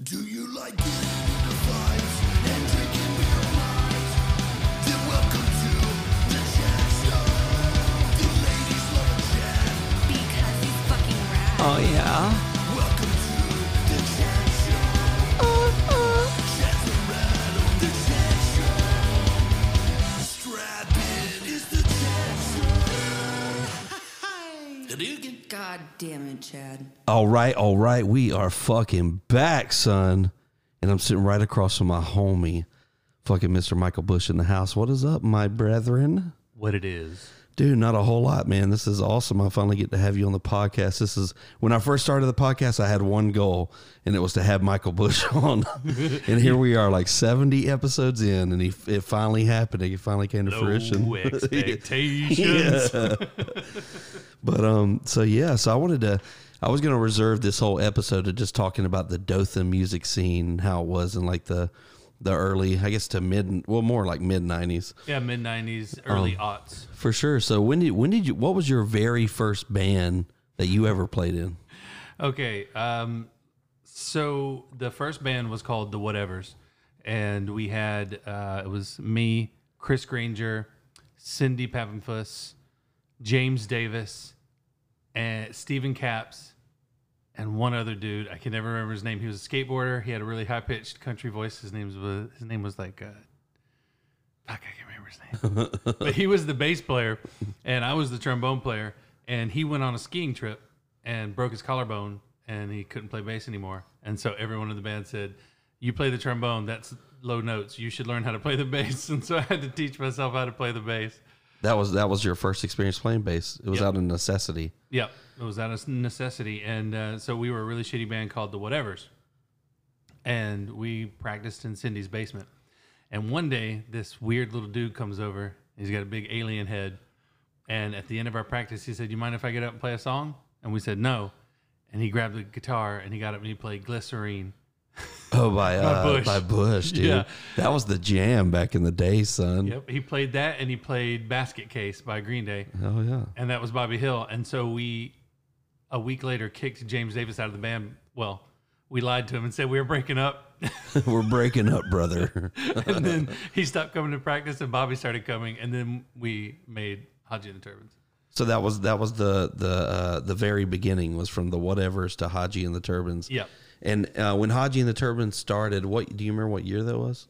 Do you like getting damn it, Chad. All right, all right. We are fucking back, son. And I'm sitting right across from my homie, fucking Mr. Michael Bush in the house. What is up, my brethren? what it is. Dude, not a whole lot, man. This is awesome. I finally get to have you on the podcast. This is when I first started the podcast, I had one goal, and it was to have Michael Bush on. and here we are, like 70 episodes in, and he, it finally happened. It finally came to fruition. Expectations. Yeah. but um, so yeah, so I wanted to. I was going to reserve this whole episode to just talking about the Dothan music scene, how it was in like the the early, I guess to mid, well, more like mid '90s Yeah, mid '90s, early Um, aughts. for sure. So when did when did you? What was your very first band that you ever played in? Okay, um, so the first band was called the Whatevers, and we had uh, it was me, Chris Granger, Cindy Papenfuss, James Davis, and Stephen Caps, and one other dude. I can never remember his name. He was a skateboarder. He had a really high pitched country voice. His name was his name was like. Uh, Fuck, I can't remember his name. but he was the bass player, and I was the trombone player. And he went on a skiing trip and broke his collarbone, and he couldn't play bass anymore. And so everyone in the band said, "You play the trombone. That's low notes. You should learn how to play the bass." And so I had to teach myself how to play the bass. That was that was your first experience playing bass. It was Yep. out of necessity. Yep, it was out of necessity, and uh, so we were a really shitty band called the Whatevers, and we practiced in Cindy's basement. And one day, this weird little dude comes over. He's got a big alien head, and at the end of our practice, he said, "You mind if I get up and play a song?" And we said, "No." And he grabbed the guitar and he got up and he played "Glycerine." Oh, by uh, Bush. by Bush, dude. Yeah. That was the jam back in the day, son. Yep, he played that, and he played "Basket Case" by Green Day. Oh yeah. and that was Bobby Hill. And so we, a week later, kicked James Davis out of the band. Well, we lied to him and said we were breaking up. We're breaking up, brother. and then he stopped coming to practice, and Bobby started coming. And then we made Haji and the Turbans. So that was that was the the uh, the very beginning was from the whatevers to Haji and the Turbans. Yep. And uh, when Haji and the Turbans started, what do you remember? What year that was?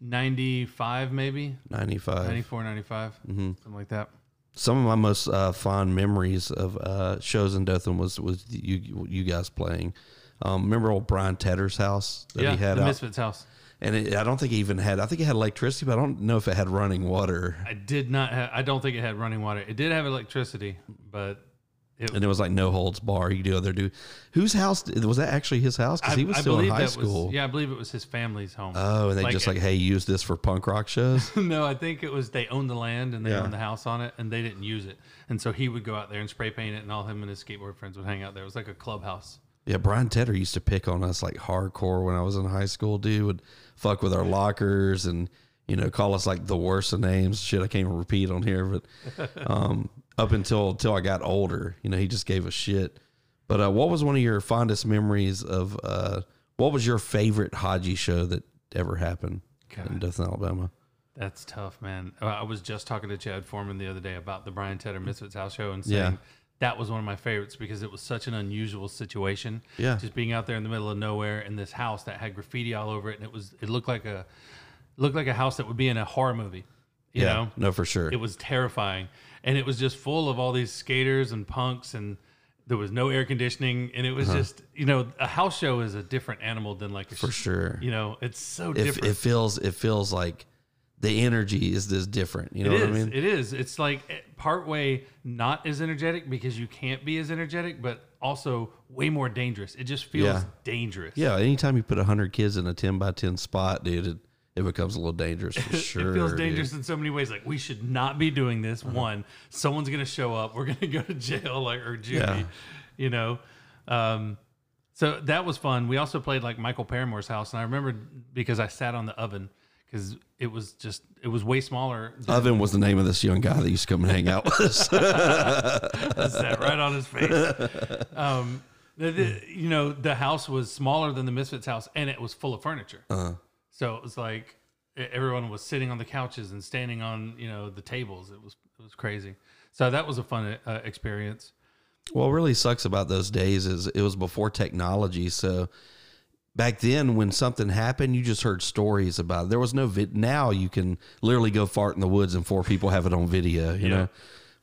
95, maybe? Ninety five. 94, 95, something like that. Some of my most uh, fond memories of uh, shows in Dothan was was you you guys playing. Um, remember old Brian Tedder's house that yeah, he had the out, Misfits house. and it, I don't think it even had. I think it had electricity, but I don't know if it had running water. I did not have, I don't think it had running water. It did have electricity, but it, And it was like no holds bar. You do other do. Whose house was that? Actually, his house because he was I still in high school. Was, yeah, I believe it was his family's home. Oh, and they just like, hey, use this for punk rock shows. no, I think it was they owned the land and they Yeah. owned the house on it, and they didn't use it. And so he would go out there and spray paint it, and all him and his skateboard friends would hang out there. It was like a clubhouse. yeah, Brian Tedder used to pick on us like hardcore when I was in high school. Dude would fuck with our lockers and you know call us like the worst of names. Shit, I can't even repeat on here, but um, up until until I got older, you know, he just gave a shit. But uh, what was one of your fondest memories of? Uh, what was your favorite Haji show that ever happened in God. Dothan, Alabama? That's tough, man. Uh, I was just talking to Chad Foreman the other day about the Brian Tedder Misfits House show and saying Yeah. that was one of my favorites because it was such an unusual situation. Yeah. just being out there in the middle of nowhere in this house that had graffiti all over it, and it was it looked like a looked like a house that would be in a horror movie. You yeah, know, no, for sure. it was terrifying and it was just full of all these skaters and punks and there was no air conditioning and it was just you know a house show is a different animal than like a Uh-huh. for sure. you know it's so If different it feels it feels like the energy is this different. You know It what is. I mean? It is. It's like eh, part way not as energetic because you can't be as energetic, but also way more dangerous. It just feels Yeah. dangerous. Yeah, anytime you put hundred kids in a ten by ten spot, dude, it, it becomes a little dangerous for sure. it feels dude. Uh-huh. dangerous in so many ways. Like we should not be doing this. One, someone's gonna show up. We're gonna go to jail, like or juvie. Yeah. You know. Um, so that was fun. We also played like Michael Paramore's house, and I remember because I sat on the oven because it was just it was way smaller. Than, Oven was the name of this young guy that used to come and hang out with us. I sat right on his face. Um, The- the- you know, the house was smaller than the Misfits house, and it was full of furniture. Uh, So it was like everyone was sitting on the couches and standing on you know the tables. It was it was crazy. So that was a fun uh, experience. What really sucks about those days is it was before technology. So back then, when something happened, you just heard stories about it. There was no vid. Now you can literally go fart in the woods and four people have it on video, you know?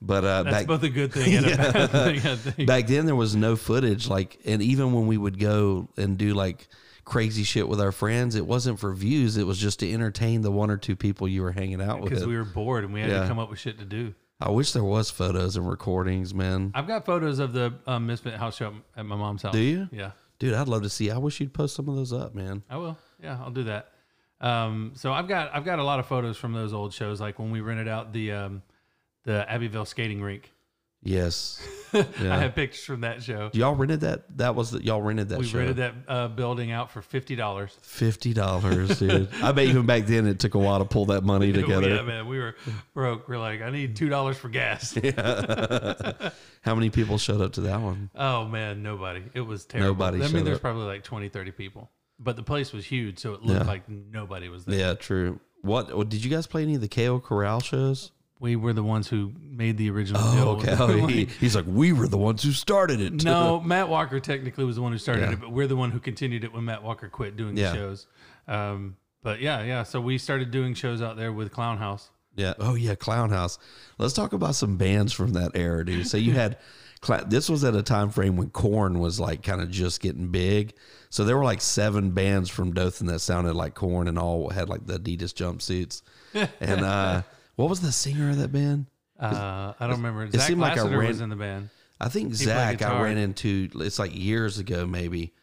But uh, That's back, both a good thing and a bad thing. I think. back then, there was no footage. Like, and even when we would go and do like crazy shit with our friends, it wasn't for views. It was just to entertain the one or two people you were hanging out with. because we were bored and we had Yeah. to come up with shit to do. I wish there was photos and recordings, man. I've got photos of the um, Misfit house show at my mom's house. Do you? Yeah, Dude, I'd love to see. I wish you'd post some of those up, man. I will. Yeah, I'll do that. Um, so I've got I've got a lot of photos from those old shows, like when we rented out the um, the Abbeville skating rink. Yes. I have pictures from that show. Y'all rented that? That was the, y'all rented that we show. rented that uh, building out for fifty dollars. Fifty dollars, dude. I bet even back then it took a while to pull that money together. Yeah, man, we were broke. We're like, I need two dollars for gas. How many people showed up to that one? Oh man, nobody. It was terrible. Nobody I mean, there's probably like 20, 30 people, but the place was huge, so it looked Yeah. like nobody was there. Yeah, true. What what- did you guys play any of the KO Corral shows? We were the ones who made the original Oh, deal. okay. Oh, he, he's like, we were the ones who started it. no, Matt Walker technically was the one who started Yeah. it, but we're the one who continued it when Matt Walker quit doing Yeah. the shows. Um, but yeah, yeah. So we started doing shows out there with Clown House. Yeah. Oh yeah, Clown House. Let's talk about some bands from that era, dude. So you had Cla- this was at a time frame when Korn was like kind of just getting big. So there were like seven bands from Dothan that sounded like Korn and all had like the Adidas jumpsuits. And uh what was the singer of that band? Uh, I don't remember. Zach seemed like I ran- was in the band. I think played Zach I ran into it's like years ago maybe.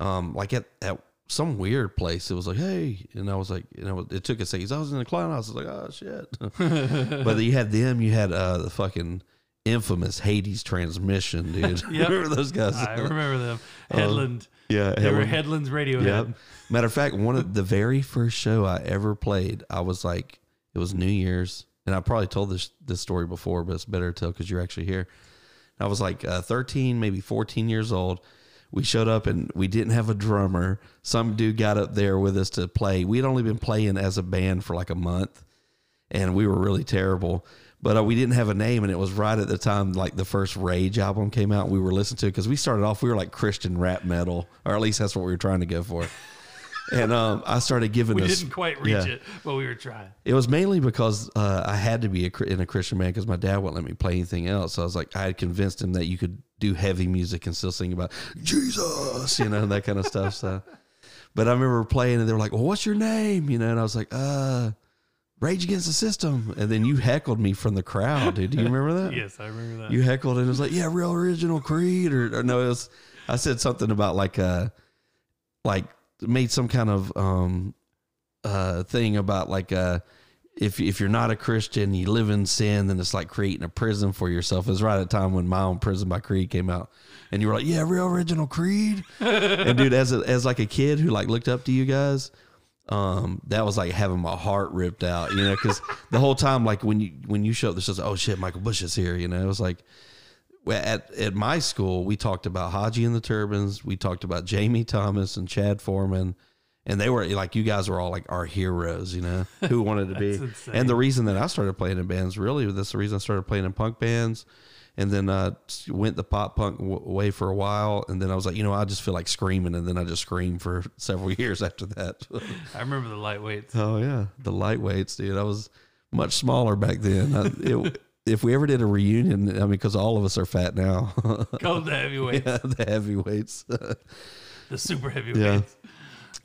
Um like at, at some weird place. It was like, hey, and I was like, you know, it took a second. I was in the clown house. I was like, oh shit. but you had them. You had uh, the fucking infamous Hades transmission, dude. Yep. Remember those guys? I remember them. Headland. yeah, they were Headland's radio. Yep. Matter of fact, one of the very first show I ever played, I was like, it was New Year's, and I probably told this this story before, but it's better to tell because you're actually here. I was like uh, 13, maybe 14 years old. We showed up and we didn't have a drummer. Some dude got up there with us to play. We had only been playing as a band for like a month, and we were really terrible. But uh, we didn't have a name, and it was right at the time like the first Rage album came out. And we were listening to because we started off we were like Christian rap metal, or at least that's what we were trying to go for. And um, I started giving We this. didn't quite reach yeah. it, but we were trying. It was mainly because uh, I had to be a, in a Christian band because my dad wouldn't let me play anything else. So I was like, I had convinced him that you could do heavy music and still sing about Jesus, you know, that kind of stuff. So, but I remember playing and they were like, "Well, what's your name?" You know, and I was like, "Uh, Rage Against the System." And then you heckled me from the crowd, dude. Do you remember that? Yes, I remember that. You heckled and it was like, "Yeah, real original Creed," or, or no, it was. I said something about like uh like made some kind of um uh thing about like uh if if you're not a Christian, you live in sin, then it's like creating a prison for yourself. It was right at a time when my own Prison by Creed came out, and you were like, "Yeah, real original Creed." and dude, as a, as like a kid who like looked up to you guys, um, that was like having my heart ripped out, you know, because the whole time, like when you when you show up, there's just oh shit, Michael Bush is here, you know. It was like at at my school, we talked about Haji and the Turbans, we talked about Jamie Thomas and Chad Foreman, and they were like you guys were all like our heroes, you know, who wanted to be. Insane. And the reason that I started playing in bands, really, that's the reason I started playing in punk bands. And then uh, went the pop punk w- way for a while, and then I was like, you know, I just feel like screaming, and then I just screamed for several years after that. I remember the lightweights. Oh yeah, the lightweights, dude. I was much smaller back then. I, it, if we ever did a reunion, I mean, because all of us are fat now. Called the heavyweights. yeah, the heavyweights. The super heavyweights.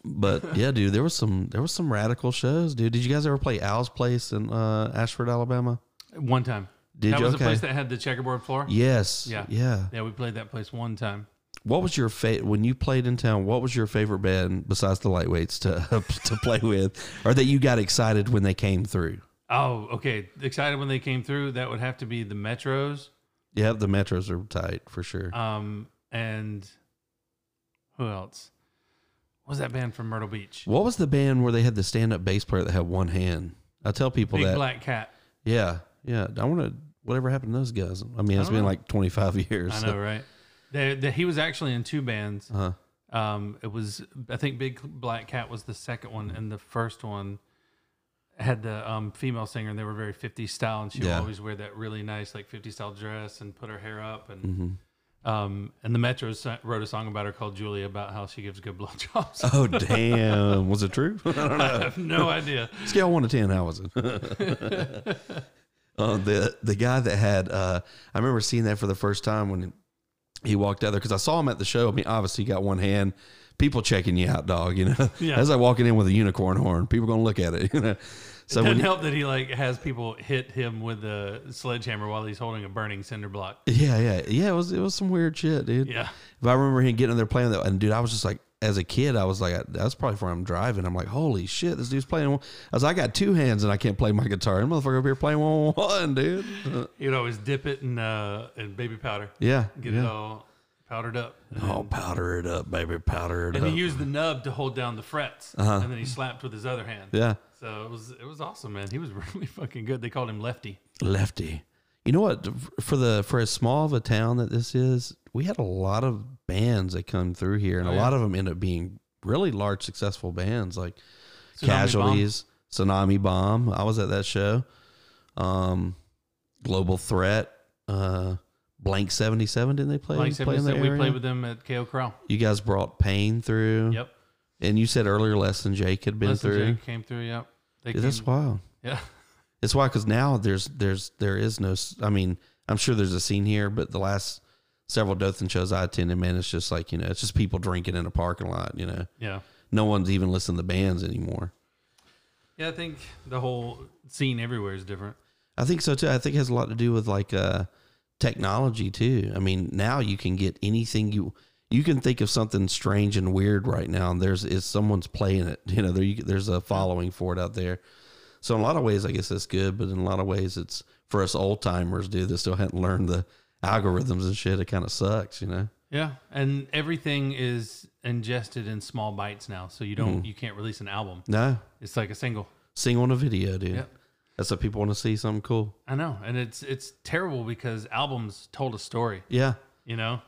but yeah, dude, there was some there was some radical shows, dude. Did you guys ever play Al's Place in uh, Ashford, Alabama? One time. Did that you? was the Okay. place that had the checkerboard floor? Yes. Yeah. Yeah. Yeah, we played that place one time. What was your favorite when you played in town? What was your favorite band besides the lightweights to to play with, or that you got excited when they came through? Oh, okay. Excited when they came through. That would have to be the Metros. Yeah, the Metros are tight for sure. Um, and who else? What was that band from Myrtle Beach? What was the band where they had the stand up bass player that had one hand? I tell people Big that. Black Cat. Yeah, yeah. I want to. Whatever happened to those guys? I mean, it's been know. like twenty five years. I know, right? They, they, he was actually in two bands. Uh-huh. Um, it was I think Big Black Cat was the second one, and the first one had the um, female singer, and they were very 50s style, and she would always wear that really nice like 50s style dress and put her hair up, and Mm-hmm. um, and the Metros sa- wrote a song about her called Julia about how she gives good blowjobs. Oh damn! Was it true? I don't know. I have no idea. Scale one to ten, how was it? uh, the the guy that had uh, I remember seeing that for the first time when he walked out there because I saw him at the show. I mean, obviously he got one hand. People checking you out, dog. You know, Yeah. as I walking in with a unicorn horn, people gonna look at it. You know, so it Doesn't help that he like has people hit him with a sledgehammer while he's holding a burning cinder block. yeah, yeah, yeah, it was it was some weird shit, dude. Yeah. If I remember him getting in there playing that, and dude, I was just like, as a kid, I was like, that's probably where I'm driving. I'm like, holy shit, this dude's playing. one- I was, like, I got two hands and I can't play my guitar. And motherfucker up here playing one on one, dude. He'd always dip it in uh, in baby powder. yeah, Get yeah. it all powdered up. Oh, powder it up, baby, powder it up. and up. he used the nub to hold down the frets, Uh-huh. and then he slapped with his other hand. yeah, So it was it was awesome, man. He was really fucking good. They called him Lefty. lefty. You know what? For the for as small of a town that this is, we had a lot of bands that come through here, and Oh, a yeah. lot of them end up being really large, successful bands like Tsunami Casualties, Tsunami Bomb. I was at that show. Um, Global Threat, uh, Blank Seventy Seven. Didn't they play? Blank play in the we area? played with them at KO Corral. You guys brought Pain through. Yep. And you said earlier, less than Jake had been through. Jake came through. Yep. They Dude, that's wild. yeah. It's why because now there's there's there is no. I mean, I'm sure there's a scene here, but the last several Dothan shows I attended, man, it's just like you know, it's just people drinking in a parking lot. You know, Yeah. no one's even listening to bands anymore. Yeah, I think the whole scene everywhere is different. I think so too. I think it has a lot to do with like uh, technology too. I mean, now you can get anything you you can think of something strange and weird right now, and there's is someone's playing it. You know, there you, there's a following for it out there. So in a lot of ways, I guess that's good, but in a lot of ways, it's for us old timers, dude, that still hadn't learned the algorithms and shit. It kind of sucks, you know. Yeah, and everything is ingested in small bites now, so you don't Mm-hmm. you can't release an album. No, It's like a single. single on a video, dude. Yep. That's what people want to see. Something cool. I know, and it's it's terrible because albums told a story. Yeah, You know.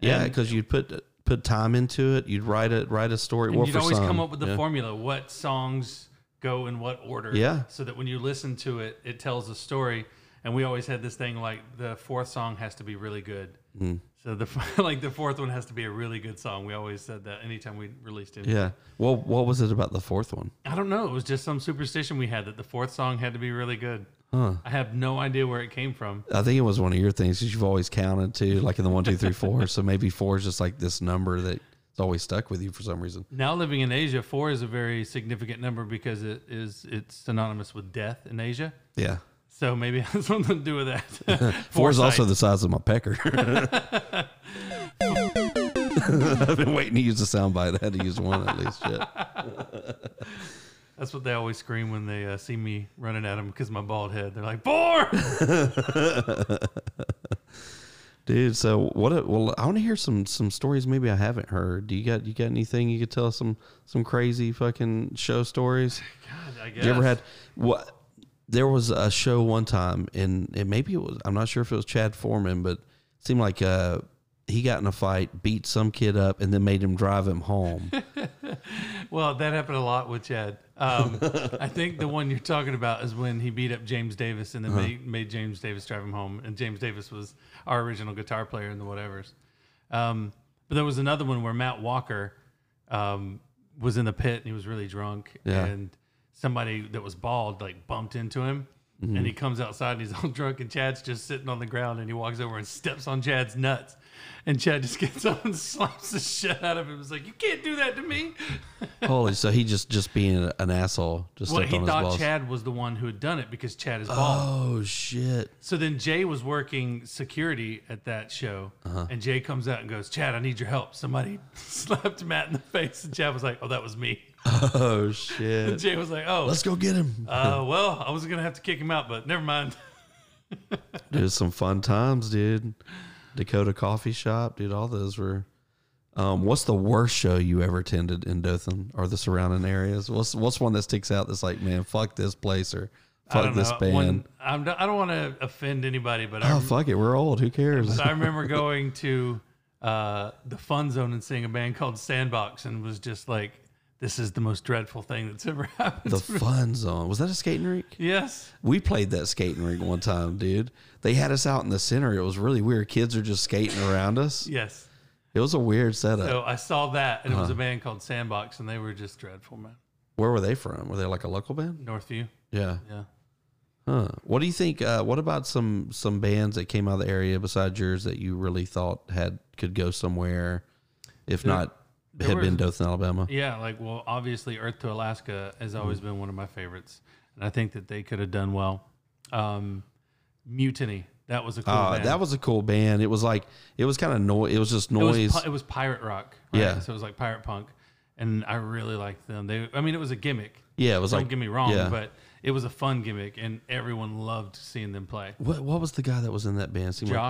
yeah, because you'd put put time into it. You'd write it, write a story. And well, you'd always some, come up with the yeah. formula what songs go in what order Yeah. so that when you listen to it it tells a story and we always had this thing like the fourth song has to be really good Mm. So the like the fourth one has to be a really good song we always said that anytime we released it Yeah. Well, what was it about the fourth one? i don't know it was just some superstition we had that the fourth song had to be really good Huh. i have no idea where it came from I think it was one of your things because you've always counted too, like in the one, two, three, four. so maybe four is just like this number that's always stuck with you for some reason. now living in asia four is a very significant number because it is it's synonymous with death in asia Yeah. So maybe it has something to do with that Four is also the size of my pecker. I've been waiting to use the soundbite. I had to use one at least. Shit. That's what they always scream when they uh, see me running at them because my bald head. They're like, four! Dude, so what? A, well, I want to hear some some stories. Maybe I haven't heard. Do you got you got anything you could tell us some some crazy fucking show stories? God, I guess. You ever had what? There was a show one time, and it maybe it was. I'm not sure if it was Chad Foreman, but it seemed like uh, he got in a fight, beat some kid up, and then made him drive him home. Well, that happened a lot with Chad. Um, I think the one you're talking about is when he beat up James Davis and then made, made James Davis drive him home. And James Davis was our original guitar player in the whatevers. Um, but there was another one where Matt Walker um, was in the pit and he was really drunk. Yeah. And somebody that was bald like bumped into him. And he comes outside and he's all drunk, and Chad's just sitting on the ground, and he walks over and steps on Chad's nuts, and Chad just gets up and slaps the shit out of him. It's like you can't do that to me. Holy, so he just just being an asshole, just Well, he thought. Chad was the one who had done it because Chad is bald. Oh shit! So then Jay was working security at that show, Uh-huh. and Jay comes out and goes, "Chad, I need your help." Somebody slapped Matt in the face, and Chad was like, "Oh, that was me." Oh shit! Jay was like, "Oh, Let's go get him. uh, well, I was gonna have to kick him out, but never mind." Dude, some fun times, dude. Dakota Coffee Shop, dude. All those were. Um, what's the worst show you ever attended in Dothan or the surrounding areas? What's what's one that sticks out? That's like, man, fuck this place or I fuck don't this know. band. When, I'm, I don't want to offend anybody, but I, oh fuck it, we're old. Who cares? I remember going to uh, the Fun Zone and seeing a band called Sandbox, and was just like, "This is the most dreadful thing that's ever happened." The to me." fun zone. Was that a skating rink? yes, We played that skating rink one time, dude. They had us out in the center. It was really weird. Kids are just skating around us. yes. It was a weird setup. So I saw that, and it was Uh-huh. a band called Sandbox, and they were just dreadful, man. Where were they from? Were they like a local band? Northview, Yeah. yeah. Huh. What do you think? Uh, what about some some bands that came out of the area besides yours that you really thought had could go somewhere, if not there had been was- Dothan, Alabama? Yeah, like well, obviously, Earth to Alaska has always been one of my favorites, and I think that they could have done well. Um, Mutiny, that was a cool Uh, band. that was a cool band. It was like it was kind of noise. It was just it was, noise. it was pirate rock. Right? Yeah. so it was like pirate punk, and I really liked them. They, I mean, it was a gimmick. yeah, it was Don't like get me wrong, yeah. but it was a fun gimmick, and everyone loved seeing them play. what what was the guy that was in that band? Seemed like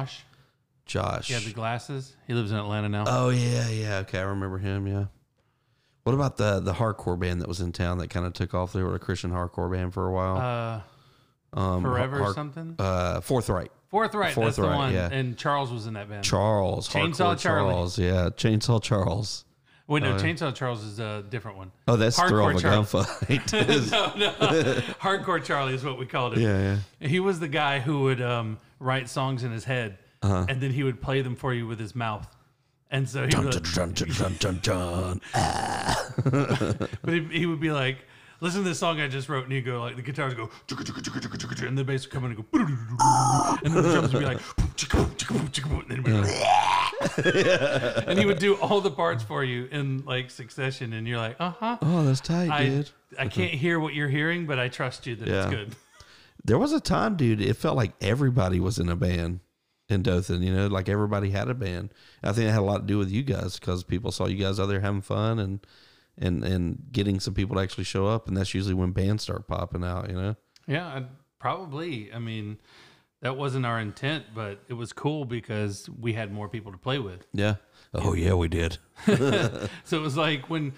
Josh, had the glasses. He lives in Atlanta now. Oh yeah, yeah. Okay, I remember him. Yeah. What about the the hardcore band that was in town that kind of took off? They were a Christian hardcore band for a while. uh, um, Forever or something. Uh, forthright. Forthright. Forthright. that's the one. yeah. And Charles was in that band. Charles. Chainsaw Charlie. Charles. Yeah, Chainsaw Charles. Wait, no, yeah. Chainsaw Charles is a different one. Oh, that's Hardcore throw of a Charlie. no, no. Hardcore Charlie is what we called it. yeah, yeah. He was the guy who would um, write songs in his head, Uh-huh. and then he would play them for you with his mouth. And so he Dun, would, dun, dun, dun, dun, dun, dun. but he, he would be like, "Listen to this song I just wrote," and he'd go like, the guitars go, and the bass would come in and go, and then the drums would be like, and then be like, and he would do all the parts for you in like succession, and you're like, "Uh huh." Oh, that's tight, I, dude. I can't hear what you're hearing, but I trust you that Yeah. it's good. There was a time, dude. It felt like everybody was in a band in Dothan. You know, like everybody had a band. I think it had a lot to do with you guys because people saw you guys out there having fun and and and getting some people to actually show up, and that's usually when bands start popping out. You know. Yeah, probably. I mean, that wasn't our intent, but it was cool because we had more people to play with. Yeah. Oh yeah, we did. So it was like when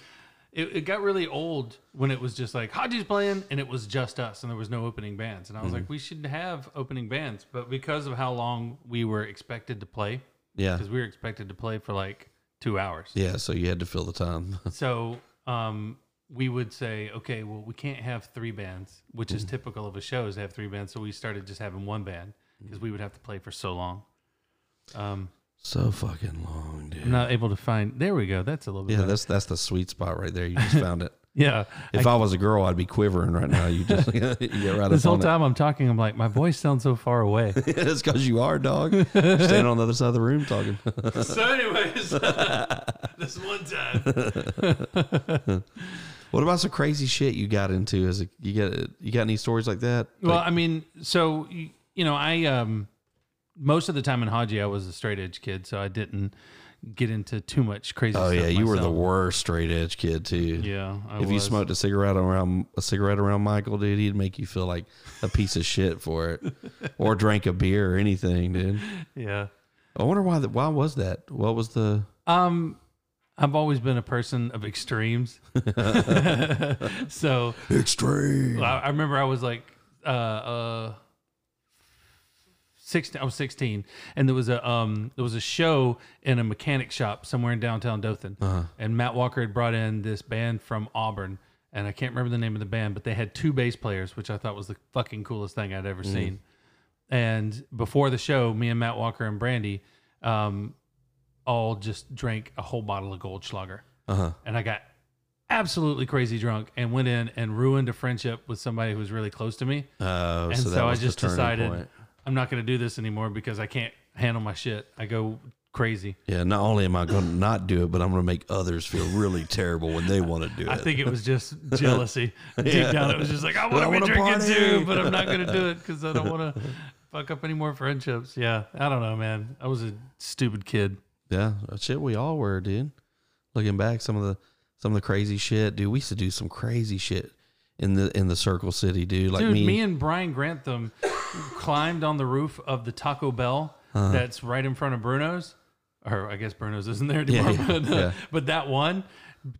it, it got really old when it was just like Haji's playing and it was just us and there was no opening bands. And I was Mm-hmm. like, we should have opening bands. But because of how long we were expected to play, Yeah. because we were expected to play for like two hours. Yeah. So you had to fill the time. So um, we would say, okay, well, we can't have three bands, which is typical of a show is to have three bands. So we started just having one band because we would have to play for so long. Um, so fucking long, dude. I'm not able to find. There we go. That's a little bit. Yeah, better. that's that's the sweet spot right there. You just found it. yeah. If I, was a girl, I'd be quivering right now. You just you get right This whole on time I'm talking, I'm like, my voice sounds so far away. it. it's because you are dog. Standing on the other side of the room talking. so, anyways, this one time. what about some crazy shit you got into? As a, you got you got any stories like that? Well, Like- I mean, so y- you know, I um most of the time in Haji, I was a straight edge kid, so I didn't get into too much crazy. oh yeah, you were the worst straight edge kid too. Yeah, I if you smoked a cigarette around a cigarette around Michael, dude, he'd make you feel like a piece of shit for it, or drank a beer or anything, dude. yeah. I wonder why that. Why was that? What was the? Um, I've always been a person of extremes. so Extreme. I, I remember I was like, uh, uh, sixteen. I was sixteen, and there was a um, there was a show in a mechanic shop somewhere in downtown Dothan, and Matt Walker had brought in this band from Auburn, and I can't remember the name of the band, but they had two bass players, which I thought was the fucking coolest thing I'd ever seen. And before the show, me and Matt Walker and Brandy, um, all just drank a whole bottle of Goldschlager, Uh-huh. and I got absolutely crazy drunk and went in and ruined a friendship with somebody who was really close to me. Uh, And so, so, I just decided point. I'm not going to do this anymore because I can't handle my shit. I go crazy. Yeah, not only am I going to not do it, but I'm going to make others feel really terrible when they want to do it. I think it was just jealousy. Deep Yeah. down, it was just like I want to be wanna drinking party. too, but I'm not going to do it because I don't want to fuck up any more friendships. Yeah, I don't know, man. I was a stupid kid. yeah, shit, we all were, dude. Looking back, some of the some of the crazy shit, dude. We used to do some crazy shit in the in the Circle City, dude. Like Dude, me, me, and Brian Grantham climbed on the roof of the Taco Bell Uh-huh. that's right in front of Bruno's. Or I guess Bruno's isn't there Yeah, anymore. yeah, but, uh, yeah. but that one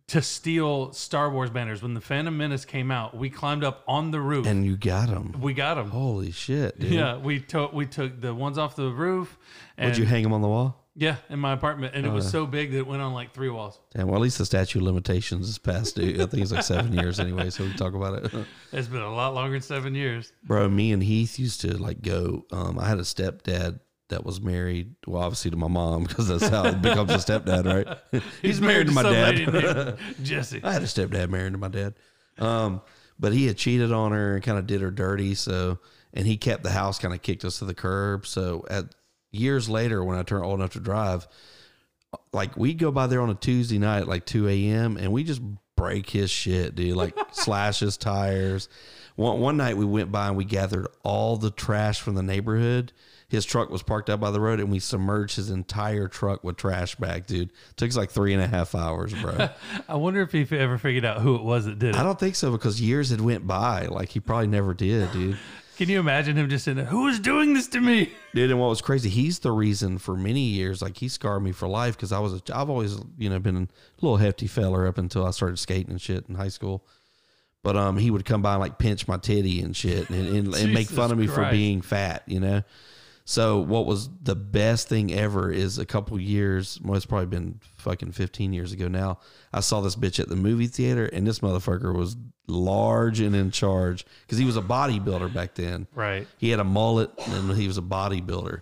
to steal Star Wars banners. When the Phantom Menace came out, we climbed up on the roof. and you got them. we got them. Holy shit, dude! Yeah, we took we took the ones off the roof. And Would you hang them on the wall? Yeah, in my apartment, and it was so big that it went on like three walls. Damn, well, at least the statute of limitations is past due. I think it's like seven years anyway, so we can talk about it. It's been a lot longer than seven years. Bro, me and Heath used to like go. Um, I had a stepdad that was married, well, obviously to my mom because that's how it becomes a stepdad, right? He's, married, to my some dad. named Jesse. I had a stepdad married to my dad. Um, but he had cheated on her and kind of did her dirty. So, and he kept the house, kind of kicked us to the curb. So, at years later, when I turned old enough to drive, like we'd go by there on a Tuesday night at like 2 a.m. and we just break his shit, dude. Like slash his tires. One, one night we went by and we gathered all the trash from the neighborhood. His truck was parked out by the road and we submerged his entire truck with trash bag, dude. Took us like three and a half hours, bro. I wonder if he ever figured out who it was that did it. I don't think so because years had went by. Like he probably never did, dude. Can you imagine him just sitting there? Who is doing this to me? Dude, and what was crazy, he's the reason for many years. Like he scarred me for life because I was, a, I've always, you know, been a little hefty feller up until I started skating and shit in high school. But um, he would come by and like pinch my titty and shit, and, and, and make fun of me for being fat, you know. So what was the best thing ever is a couple years, well, it's probably been fucking 15 years ago now. I saw this bitch at the movie theater, and this motherfucker was large and in charge because he was a bodybuilder back then. Right. He had a mullet and he was a bodybuilder.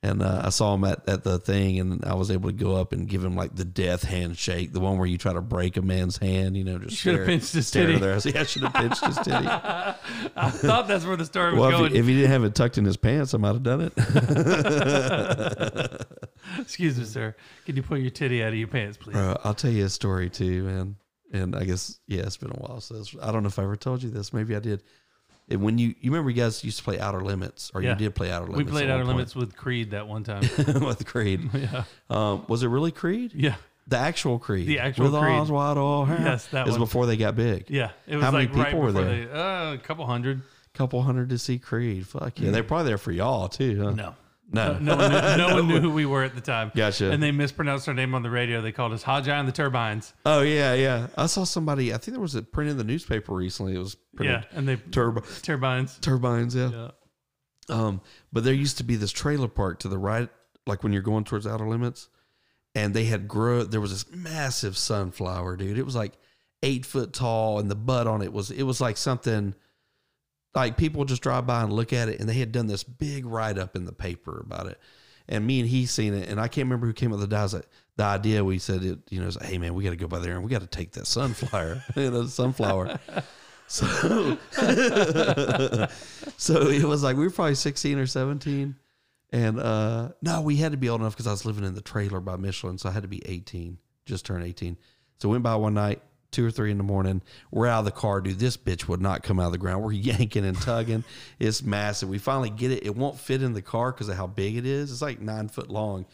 And uh, I saw him at, at the thing, and I was able to go up and give him like the death handshake, the one where you try to break a man's hand, you know, just should have pinched his titty. There. I said, yeah, I should have pinched his titty. I thought that's where the story was well, going. if he, if he didn't have it tucked in his pants, I might have done it. Excuse me, sir. Can you pull your titty out of your pants, please? Bro, I'll tell you a story too, man. And I guess yeah, it's been a while since I don't know if I ever told you this. Maybe I did. And when you you remember you guys used to play Outer Limits, or Yeah. you did play Outer Limits. we played Outer Limits with Creed that one time. with Creed. yeah. Um, was it really Creed? Yeah. The actual Creed. The actual with Creed. Eyes wide all Yes, that was before they got big. Yeah. It was How many like right people were there? they uh, a couple hundred. Couple hundred to see Creed. Fuck yeah, they're probably there for y'all too. Huh? No. No. No one, knew, no one knew who we were at the time. Gotcha. And they mispronounced our name on the radio. They called us Haji and the Turbines. Oh yeah, yeah. I saw somebody. I think there was a print in the newspaper recently. It was printed. Yeah. And they Turbo turbines. turbines. Yeah. Yeah. Um, but there used to be this trailer park to the right, like when you're going towards Outer Limits, and they had grow. There was this massive sunflower, dude. It was like eight foot tall, and the bud on it was it was like something. Like people just drive by and look at it, and they had done this big write up in the paper about it. And me and he seen it, and I can't remember who came up with the, di- the idea. We said, it, you know, hey man, we got to go by there and we got to take that sunflower, you know, sunflower. So, so it was like we were probably 16 or 17 and uh no we had to be old enough because i was living in the trailer by michelin so i had to be 18 just turned 18 so we went by one night two or three in the morning we're out of the car dude this bitch would not come out of the ground. We're yanking and tugging. It's massive. We finally get it. It won't fit in the car because of how big it is. It's like nine foot long.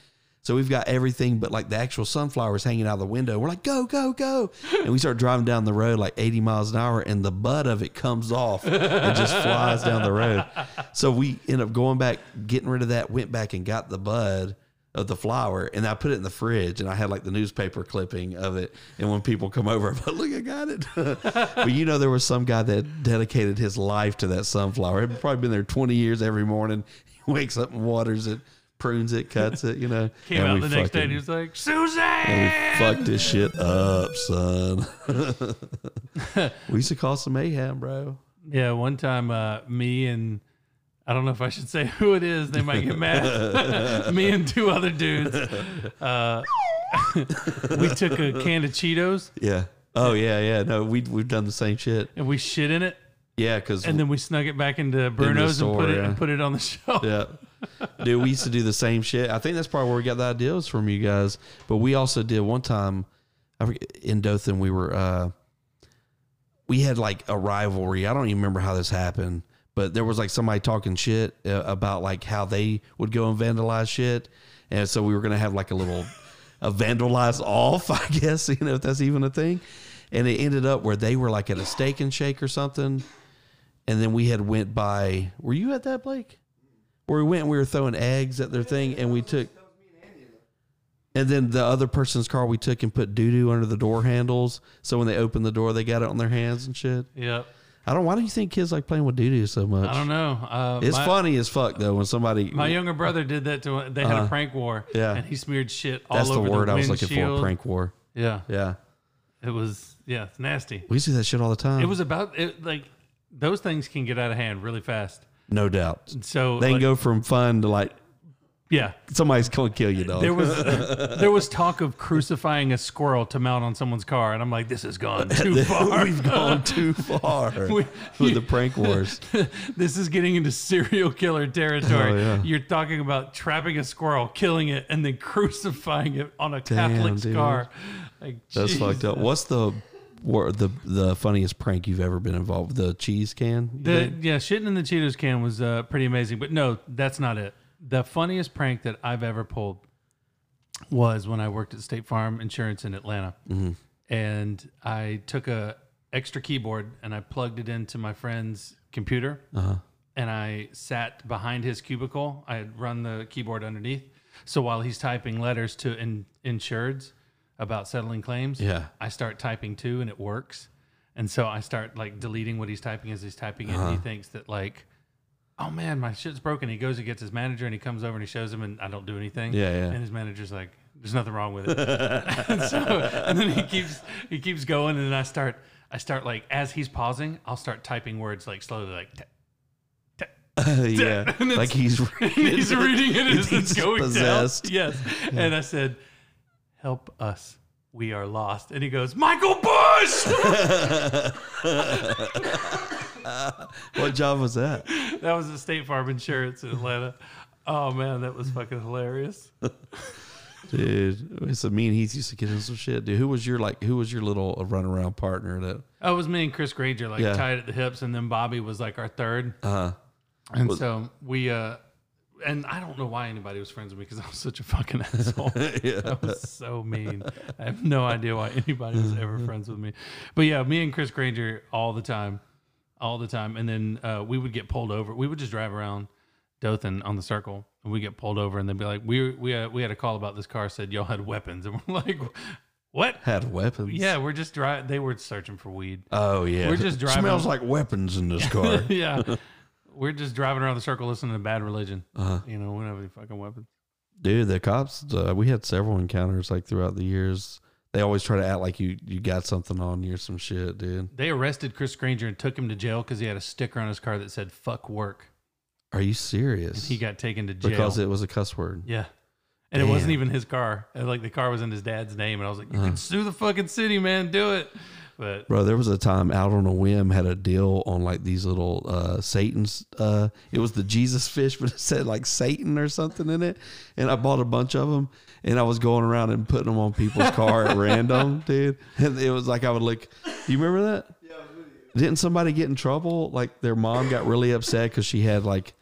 So we've got everything but like the actual sunflowers hanging out of the window. We're like, go, go, go. And we start driving down the road like 80 miles an hour and the butt of it comes off and just flies down the road. So we end up going back, getting rid of that, went back and got the bud of the flower and I put it in the fridge and I had like the newspaper clipping of it. And when people come over, I'm like, look, I got it. but you know, there was some guy that dedicated his life to that sunflower. He'd probably been there 20 years every morning. He wakes up and waters it, prunes it, cuts it, you know. Came and out we the next day and he was like, Susan! and we fucked this shit up, son. we used to call some mayhem, bro. Yeah, one time, uh, me and I don't know if I should say who it is. They might get mad. me and two other dudes. Uh, we took a can of Cheetos Yeah. Oh yeah, yeah. No, we we've done the same shit. and we shit in it, Yeah, because and then we snug it back into Bruno's store, and put it yeah. and put it on the shelf. yeah, dude, we used to do the same shit. I think that's probably where we got the ideas from you guys. But we also did one time. In Dothan, we were uh, we had like a rivalry. I don't even remember how this happened, but there was like somebody talking shit uh, about like how they would go and vandalize shit, and so we were gonna have like a little a vandalize off, I guess you know if that's even a thing. And it ended up where they were like at a steak and shake or something, and then we had went by. Were you at that, Blake? Where we went and we were throwing eggs at their thing, and we took. And then the other person's car we took and put doo doo under the door handles, so when they opened the door, they got it on their hands and shit. Yep. I don't. Why do you think kids like playing with doo doo so much? I don't know. Uh, It's my, funny as fuck though when somebody. My younger brother did that to. They had a prank war. Uh-huh. Yeah. and he smeared shit all that's the over word the I was looking for. Prank war. Yeah, Yeah, it was. Yeah, it's nasty. we see that shit all the time. It was about it, like those things can get out of hand really fast. no doubt. So They can like, go from fun to like Yeah, somebody's gonna kill you, dog. there was there was talk of crucifying a squirrel to mount on someone's car, and I'm like, this has gone too far. We've gone too far We- with the prank wars. this is getting into serial killer territory. Oh, yeah. You're talking about trapping a squirrel, killing it, and then crucifying it on a Damn, Catholic's dude. car. Like, That's fucked up. What's the the the funniest prank you've ever been involved with? The cheese can? The, yeah, shitting in the Cheetos can was uh, pretty amazing. But no, that's not it. The funniest prank that I've ever pulled was when I worked at State Farm Insurance in Atlanta, Mm-hmm. and I took a extra keyboard and I plugged it into my friend's computer, Uh-huh. and I sat behind his cubicle. I had run the keyboard underneath, so while he's typing letters to in, insureds about settling claims, Yeah. I start typing too, and it works. And so I start like deleting what he's typing as he's typing it. And he thinks that like, oh man, my shit's broken. He goes and gets his manager, and he comes over and he shows him, and I don't do anything. Yeah, yeah. And his manager's like, "There's nothing wrong with it." and so, and then he keeps he keeps going, and then I start I start like as he's pausing, I'll start typing words like slowly, like. "T- yeah, like he's he's reading it as it's going possessed. down. Yes. And I said, "Help us, we are lost." And he goes, "Michael Bush." What job was that? that was the State Farm Insurance in Atlanta. Oh man, that was fucking hilarious. Dude, so me and Heath used to get in some shit. Dude, who was your like? Who was your little runaround partner? That Oh, it was me and Chris Granger like Yeah. tied at the hips, and then Bobby was like our third. uh, huh. And so we, uh, and I don't know why anybody was friends with me because I was such a fucking asshole. yeah, That was so mean. I have no idea why anybody was ever friends with me. But yeah, me and Chris Granger all the time, all the time. And then uh, we would get pulled over. We would just drive around Dothan on the circle, and we get pulled over, and they'd be like, "We we had, we had a call about this car. Said y'all had weapons," and we're like, "What?" had weapons. Yeah, we're just driving. They were searching for weed. Oh yeah. We're just driving- Smells like weapons in this car. yeah. We're just driving around the circle listening to Bad Religion. Uh-huh. You know, we don't have any fucking weapons. Dude, the cops. Uh, we had several encounters like throughout the years. They always try to act like you you got something on you or some shit, dude. They arrested Chris Granger and took him to jail because he had a sticker on his car that said "fuck work." Are you serious? He got taken to jail because it was a cuss word. Yeah. And it wasn't even his car. Like the car was in his dad's name. And I was like, you Uh-huh. can sue the fucking city, man. Do it. But Bro, there was a time out on a whim had a deal on like these little uh Satan's uh it was the Jesus fish but it said like Satan or something in it and I bought a bunch of them and I was going around and putting them on people's car at random, dude. And it was like I would look You remember that? Yeah, Didn't somebody get in trouble? Like their mom got really upset cuz she had like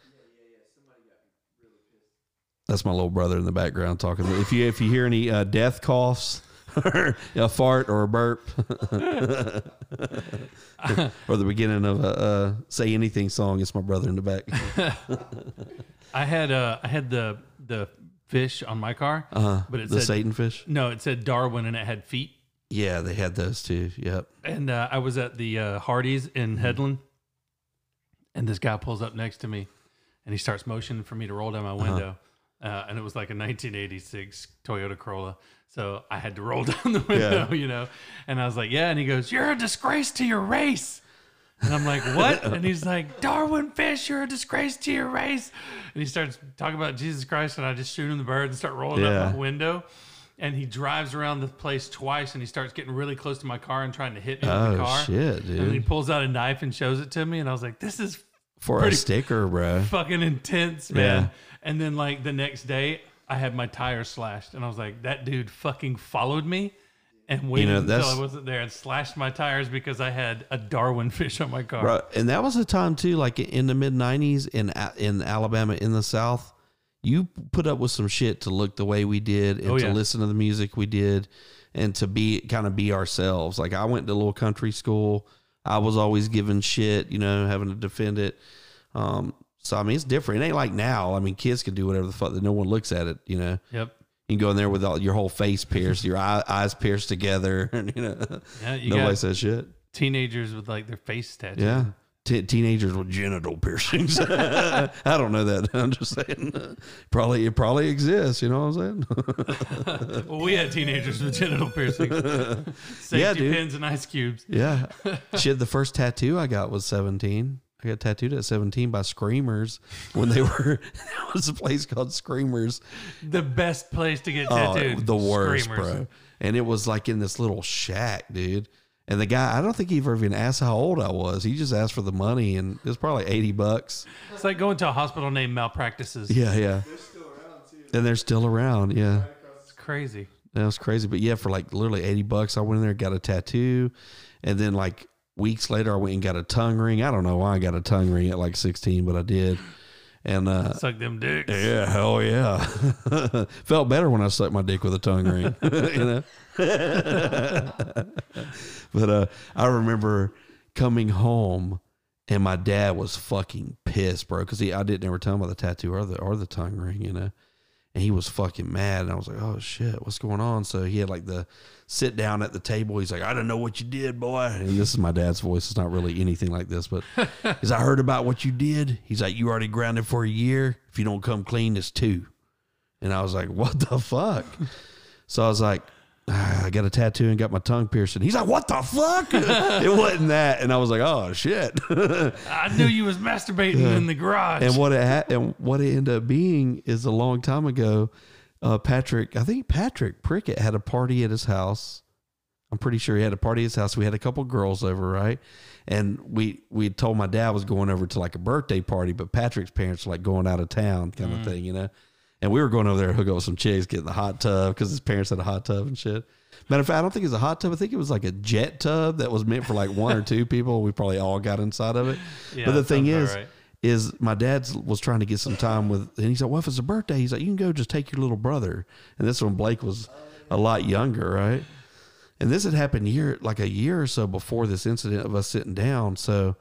That's my little brother in the background talking. If you if you hear any uh, death coughs or a fart or a burp or the beginning of a uh, "Say Anything" song. It's my brother in the back. I had uh I had the the fish on my car, Uh, but it the said Satan fish. no, it said Darwin and it had feet. Yeah, they had those too. Yep. And uh, I was at the uh, Hardee's in Headland, and this guy pulls up next to me, and he starts motioning for me to roll down my window. Uh, and it was like a 1986 Toyota Corolla, so I had to roll down the window, you know. And I was like, "Yeah," and he goes, "You're a disgrace to your race." And I'm like, "What?" and he's like, "Darwin Fish, you're a disgrace to your race." And he starts talking about Jesus Christ, and I just shoot him the bird and start rolling Yeah. up the window. And he drives around the place twice, and he starts getting really close to my car and trying to hit me with the Oh car. shit, And he pulls out a knife and shows it to me, and I was like, "This is For a sticker, bro. fucking intense, man." Yeah. And then like the next day, I had my tires slashed, and I was like, "That dude fucking followed me." And waited know, until I wasn't there and slashed my tires because I had a Darwin fish on my car. And that was a time too, like in the mid '90s in in Alabama, in the South. You put up with some shit to look the way we did, and Oh, to listen to the music we did, and to be kind of be ourselves. Like I went to a little country school. I was always given shit, you know, having to defend it. Um, so I mean, it's different. It ain't like now. I mean, kids can do whatever the fuck that no one looks at it. You know, Yep. you can go in there with all your whole face pierced, your eye, eyes pierced together, and you know, Yeah, you nobody says shit. teenagers with like their face tattooed. Yeah. Te- teenagers with genital piercings. I don't know that. I'm just saying. Probably it probably exists. You know what I'm saying? Well, we had teenagers with genital piercings, safety Yeah, dude. pins, and ice cubes. yeah. Shit. The first tattoo I got was 17. I got tattooed at 17 by Screamers when they were. that was a place called Screamers. The best place to get Oh, tattooed. the worst, Screamers. bro. And it was like in this little shack, dude. And the guy, I don't think he ever even asked how old I was. He just asked for the money, and it was probably eighty bucks. It's like going to a hospital named Malpractices. Yeah, yeah. they're still around And they're still around. Yeah, It's crazy. that was crazy. But yeah, for like literally eighty bucks, I went in there, got a tattoo, and then like weeks later, I went and got a tongue ring. I don't know why I got a tongue ring at like sixteen, but I did. And uh, Suck them dicks. Yeah, hell yeah. Felt better when I sucked my dick with a tongue ring. you know? but uh, I remember coming home and my dad was fucking pissed, bro, because he I didn't ever tell him about the tattoo or the or the tongue ring, you know. And he was fucking mad, and I was like, "Oh shit, what's going on?" So he had like the sit down at the table. He's like, "I don't know what you did, boy." And this is my dad's voice. It's not really anything like this, but he's, "I heard about what you did." He's like, "You already grounded for a year. If you don't come clean, it's two. And I was like, "What the fuck?" So I was like, "Ah, "I got a tattoo and got my tongue pierced." And he's like, "What the fuck?" it wasn't that, and I was like, "Oh shit." I knew you was masturbating in the garage. and what it ha- and what it ended up being is a long time ago. Uh, Patrick, I think Patrick Prickett had a party at his house. I'm pretty sure he had a party at his house. We had a couple girls over, right? And we we told my dad was going over to like a birthday party, but Patrick's parents were like going out of town, kind of thing, you know. And we were going over there to hook up with some chicks, get in the hot tub because his parents had a hot tub and shit. Matter of fact, I don't think it was a hot tub. I think it was like a jet tub that was meant for like one or two people. We probably all got inside of it. Yeah, but the thing is, right. is my dad was trying to get some time with, and he's like, "Well, if it's a birthday, he's like, you can go just take your little brother." And this when Blake was a lot younger, right? And this had happened year like a year or so before this incident of us sitting down. So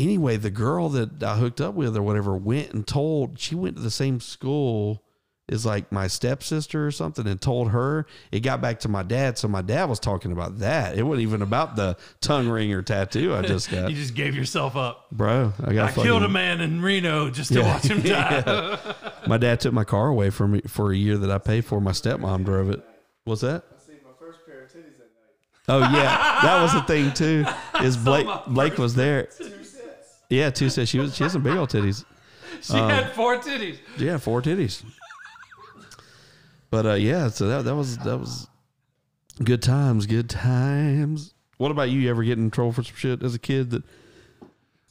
anyway, the girl that I hooked up with or whatever went and told. She went to the same school as like my stepsister or something, and told her. It got back to my dad, so my dad was talking about that. It wasn't even about the tongue ring or tattoo I just got, you just gave yourself up. bro. I got I killed a man in Reno just to Yeah. watch him die. My dad took my car away from me for a year that I paid for. My stepmom drove it. What's that? I seen my first pair of titties that night. Oh yeah, that was the thing too. Is Blake Blake was there? Yeah, two said she was. She has some big old titties. She had four titties. Yeah, four titties. But uh, yeah, so that that was that was good times. Good times. What about you? You ever get in trouble for some shit as a kid that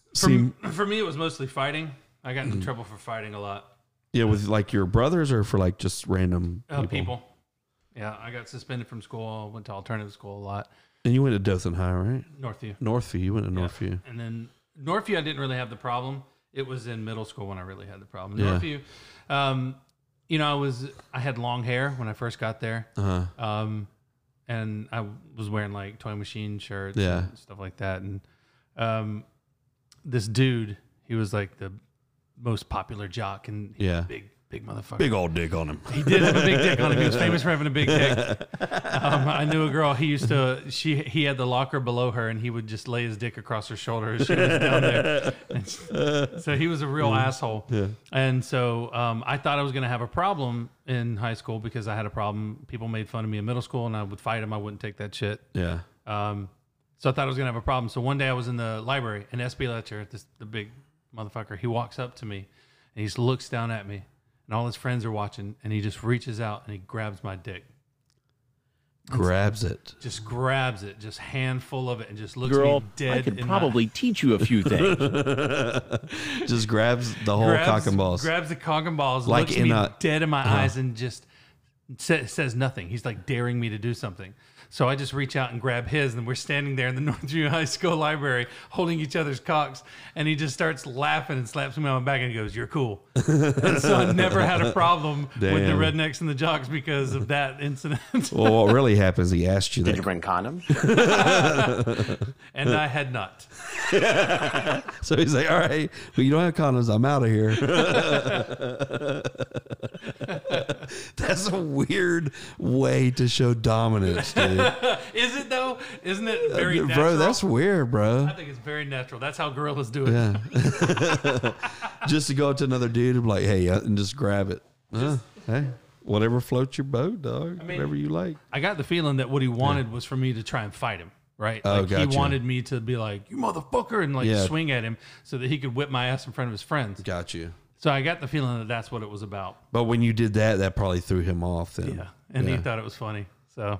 For, seemed for me, it was mostly fighting. I got into Mm. trouble for fighting a lot. yeah with like your brothers or for like just random Uh, people? people. Yeah, I got suspended from school. Went to alternative school a lot. And you went to Dothan High, right? Northview. Northview. You went to Yeah. Northview. And then Northview, I didn't really have the problem. It was in middle school when I really had the problem. Yeah. Northview, um, you know, I was I had long hair when I first got there, Uh huh. um, and I was wearing like toy machine shirts, Yeah. and stuff like that. And um, this dude, he was like the most popular jock, and Yeah. a big big motherfucker. Big old dick on him. He did have a big dick on him. He was famous for having a big dick. Um, I knew a girl. He used to. She. He had the locker below her, and he would just lay his dick across her shoulder as she was down there. And so he was a real asshole. Yeah. And so um, I thought I was going to have a problem in high school because I had a problem. People made fun of me in middle school, and I would fight them. I wouldn't take that shit. Yeah. Um, so I thought I was gonna have a problem. So one day I was in the library, and SB Letcher, this the big motherfucker, he walks up to me, and he just looks down at me, and all his friends are watching, and he just reaches out and he grabs my dick, Grabs it. just grabs it, just handful of it, and just looks Girl, me dead. I could in probably teach you a few things. Just grabs the whole grabs, cock and balls. Grabs the cock and balls, Like looks in me a- dead in my uh-huh. eyes, and just sa- says nothing. He's like daring me to do something. So I just reach out and grab his, and we're standing there in the Northview High School library holding each other's cocks. And he just starts laughing and slaps me on my back and he goes, You're cool. and so I never had a problem with the rednecks and the jocks because of that incident. Well, what really happens? He asked you Did you bring condoms? and I had not. So he's like, "All right, well, you don't have condoms. I'm out of here." That's a weird way to show dominance, dude. Is it though? Isn't it very natural? bro, that's weird, bro. I think it's very natural. That's how gorillas do it. Yeah. just to go up to another dude and be like, hey, uh, and just grab it. Uh, hey, whatever floats your boat, dog. mean- whatever you like. I got the feeling that what he wanted was for me to try and fight him. Right? Oh, like he gotcha. wanted me to be like, "You motherfucker," and like Yeah. swing at him so that he could whip my ass in front of his friends. Got you. So I got the feeling that that's what it was about. But when you did that, that probably threw him off then. Yeah, and Yeah. he thought it was funny. So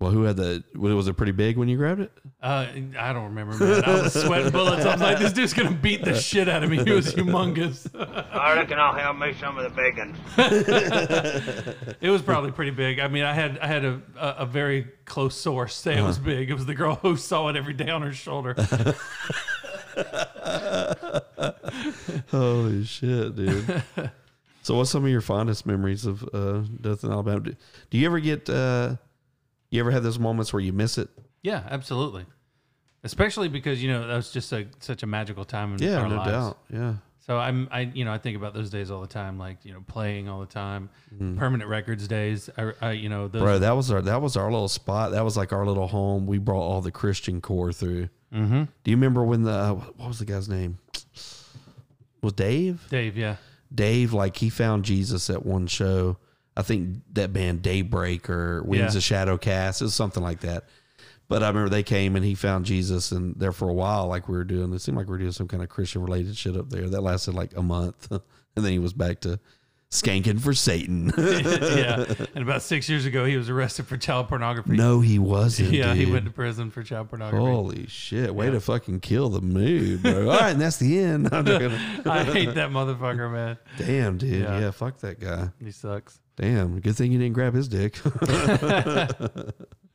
Well, who had the, It was it pretty big when you grabbed it? uh, I don't remember, man. I was sweating bullets. I was like, "This dude's gonna beat the shit out of me." He was humongous. I reckon I'll have me some of the bacon. It was probably pretty big. I mean, I had I had a a, a very close source say it was Uh-huh. big. It was the girl who saw it every day on her shoulder. Holy shit, dude. so what's some of your fondest memories of uh, Dothan Alabama? Do, do you ever get, uh, you ever have those moments where you miss it? yeah, absolutely. Especially because you know that was just a, such a magical time in Yeah, our no lives. doubt. Yeah. So I'm I you know I think about those days all the time, like you know playing all the time, permanent records days. I, I you know those, Mm-hmm. Bro, that was our that was our little spot. That was like our little home. We brought all the Christian core through. Mm-hmm. Do you remember when the uh, what was the guy's name? Was Dave? Dave, yeah, Dave, like he found Jesus at one show. I think that band Daybreak or Wings Yeah. of Shadow Cast. It was something like that. But I remember they came and he found Jesus, and there for a while, like we were doing, it seemed like we were doing some kind of Christian related shit up there. That lasted like a month, and then he was back to skanking for Satan. yeah. And about six years ago, he was arrested for child pornography. no, he wasn't. yeah, he went to prison for child pornography. Holy shit! Way to fucking kill the mood, bro. All right, and that's the end. I hate that motherfucker, man. Damn, dude. Yeah. Yeah. fuck that guy. He sucks. Damn, good thing you didn't grab his dick.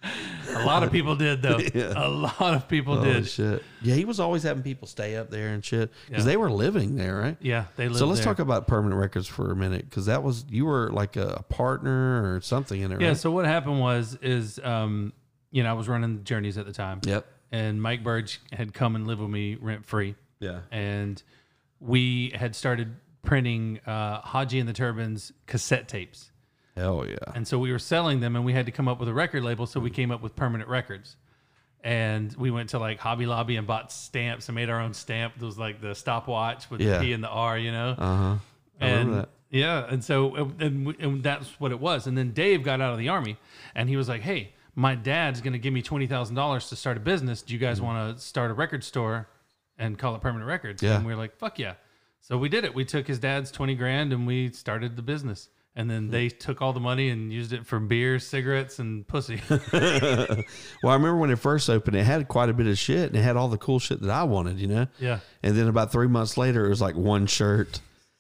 A lot of people did though. A lot of people Holy did. shit. Yeah, he was always having people stay up there and shit because Yeah. they were living there, right? Yeah, they lived So let's there. talk about permanent records for a minute because that was you were like a, a partner or something in it, Yeah. right? So what happened was, is um, you know, I was running journeys at the time. Yep. And Mike Burge had come and lived with me rent free. Yeah. and we had started printing uh, Haji and the Turbans cassette tapes. Hell yeah. And so we were selling them, and we had to come up with a record label. So we came up with Permanent Records. And we went to like Hobby Lobby and bought stamps and made our own stamp. It was like the stopwatch with Yeah. the P and the R, you know? Uh huh. I and remember that. yeah, and so and, we- and that's what it was. And then Dave got out of the army, and he was like, "Hey, my dad's going to give me twenty thousand dollars to start a business. Do you guys want to start a record store and call it Permanent Records?" Yeah. And we were like, "Fuck yeah!" So we did it. We took his dad's twenty grand, and we started the business. And then they took all the money and used it for beer, cigarettes, and pussy. Well, I remember when it first opened, it had quite a bit of shit and it had all the cool shit that I wanted, you know? Yeah. And then about three months later, it was like one shirt,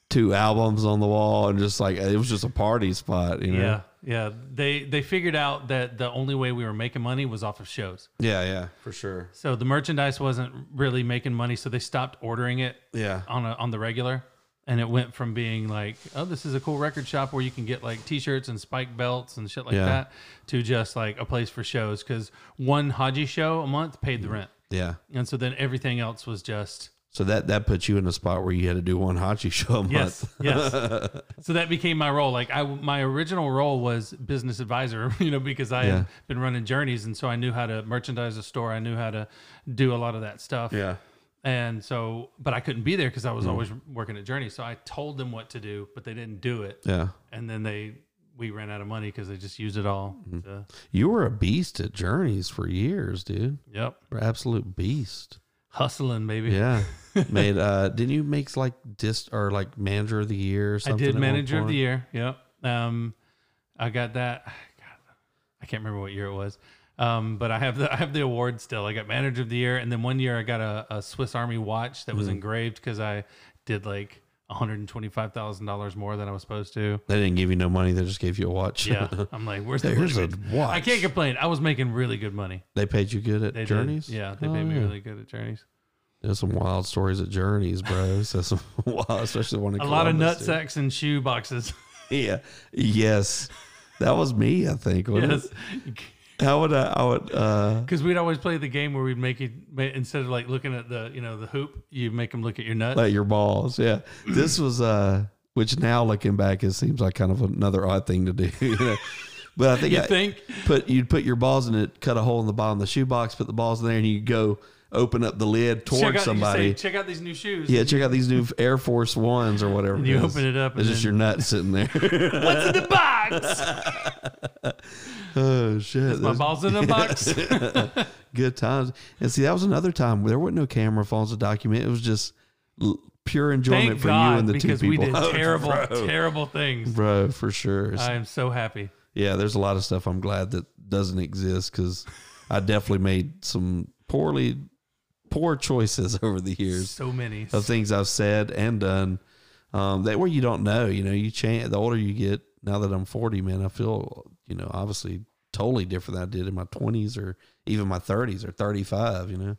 two albums on the wall, and just like it was just a party spot, you know? yeah, yeah. They they figured out that the only way we were making money was off of shows. Yeah, yeah, for sure. So the merchandise wasn't really making money, so they stopped ordering it Yeah. on a, on the regular, and it went from being like, oh, this is a cool record shop where you can get like T-shirts and spike belts and shit like Yeah. that, to just like a place for shows because one Haji show a month paid the rent, Yeah. and so then everything else was just So that that puts you in a spot where you had to do one Haji show a month. yes, yes. so that became my role. Like I, my original role was business advisor, you know, because I Yeah. had been running journeys, and so I knew how to merchandise a store. I knew how to do a lot of that stuff. Yeah. And so, but I couldn't be there because I was always working at Journey. So I told them what to do, but they didn't do it. Yeah. And then they, we ran out of money because they just used it all. to- You were a beast at Journeys for years, dude. yep. Absolute beast. Hustling, baby. Yeah. Made uh didn't you make like dis or like manager of the year or I did manager of the year. Yep. Um, I got that. God, I can't remember what year it was. Um, but I have the I have the award still. I got manager of the year, and then one year I got a, a Swiss Army watch that was Hmm. engraved because I did like one hundred and twenty five thousand dollars more than I was supposed to. They didn't give you no money, they just gave you a watch. Yeah, I'm like, where's the Here's a watch. I can't complain. I was making really good money. they paid you good at They did. Journeys? Yeah, they Oh, paid me yeah. really good at Journeys. There's some wild stories at Journeys, bro. So some wild, especially one A lot of Columbus, dude. nutsacks and shoe boxes. Yeah. Yes. That was me, I think. yes, it? How would I I would uh because we'd always play the game where we'd make it instead of like looking at the you know the hoop, you make them look at your nuts. let your balls. Yeah. This was uh which now looking back, it seems like kind of another odd thing to do. you know? But I think You I- think? put you'd put your balls in it, cut a hole in the bottom of the shoebox, put the balls in there, and you go open up the lid Check towards out, somebody. You say, check out these new shoes. yeah, check out these new Air Force Ones or whatever. And you it is. open it up It's and just then- your nut sitting there. What's in the box? oh shit! My balls in the box. good times. And see, that was another time where there wasn't no camera phones to document. It was just l- pure enjoyment Thank for you and the two people. because we did Oh, terrible, bro. terrible things. bro, for sure. I am so happy. yeah, there's a lot of stuff I'm glad that doesn't exist because I definitely made some poorly poor choices over the years So many. of things I've said and done um, that where you don't know. You know, you change the older you get. Now that I'm 40, man, I feel you know obviously totally different than I did in my 20s or even my 30s or 35. You know,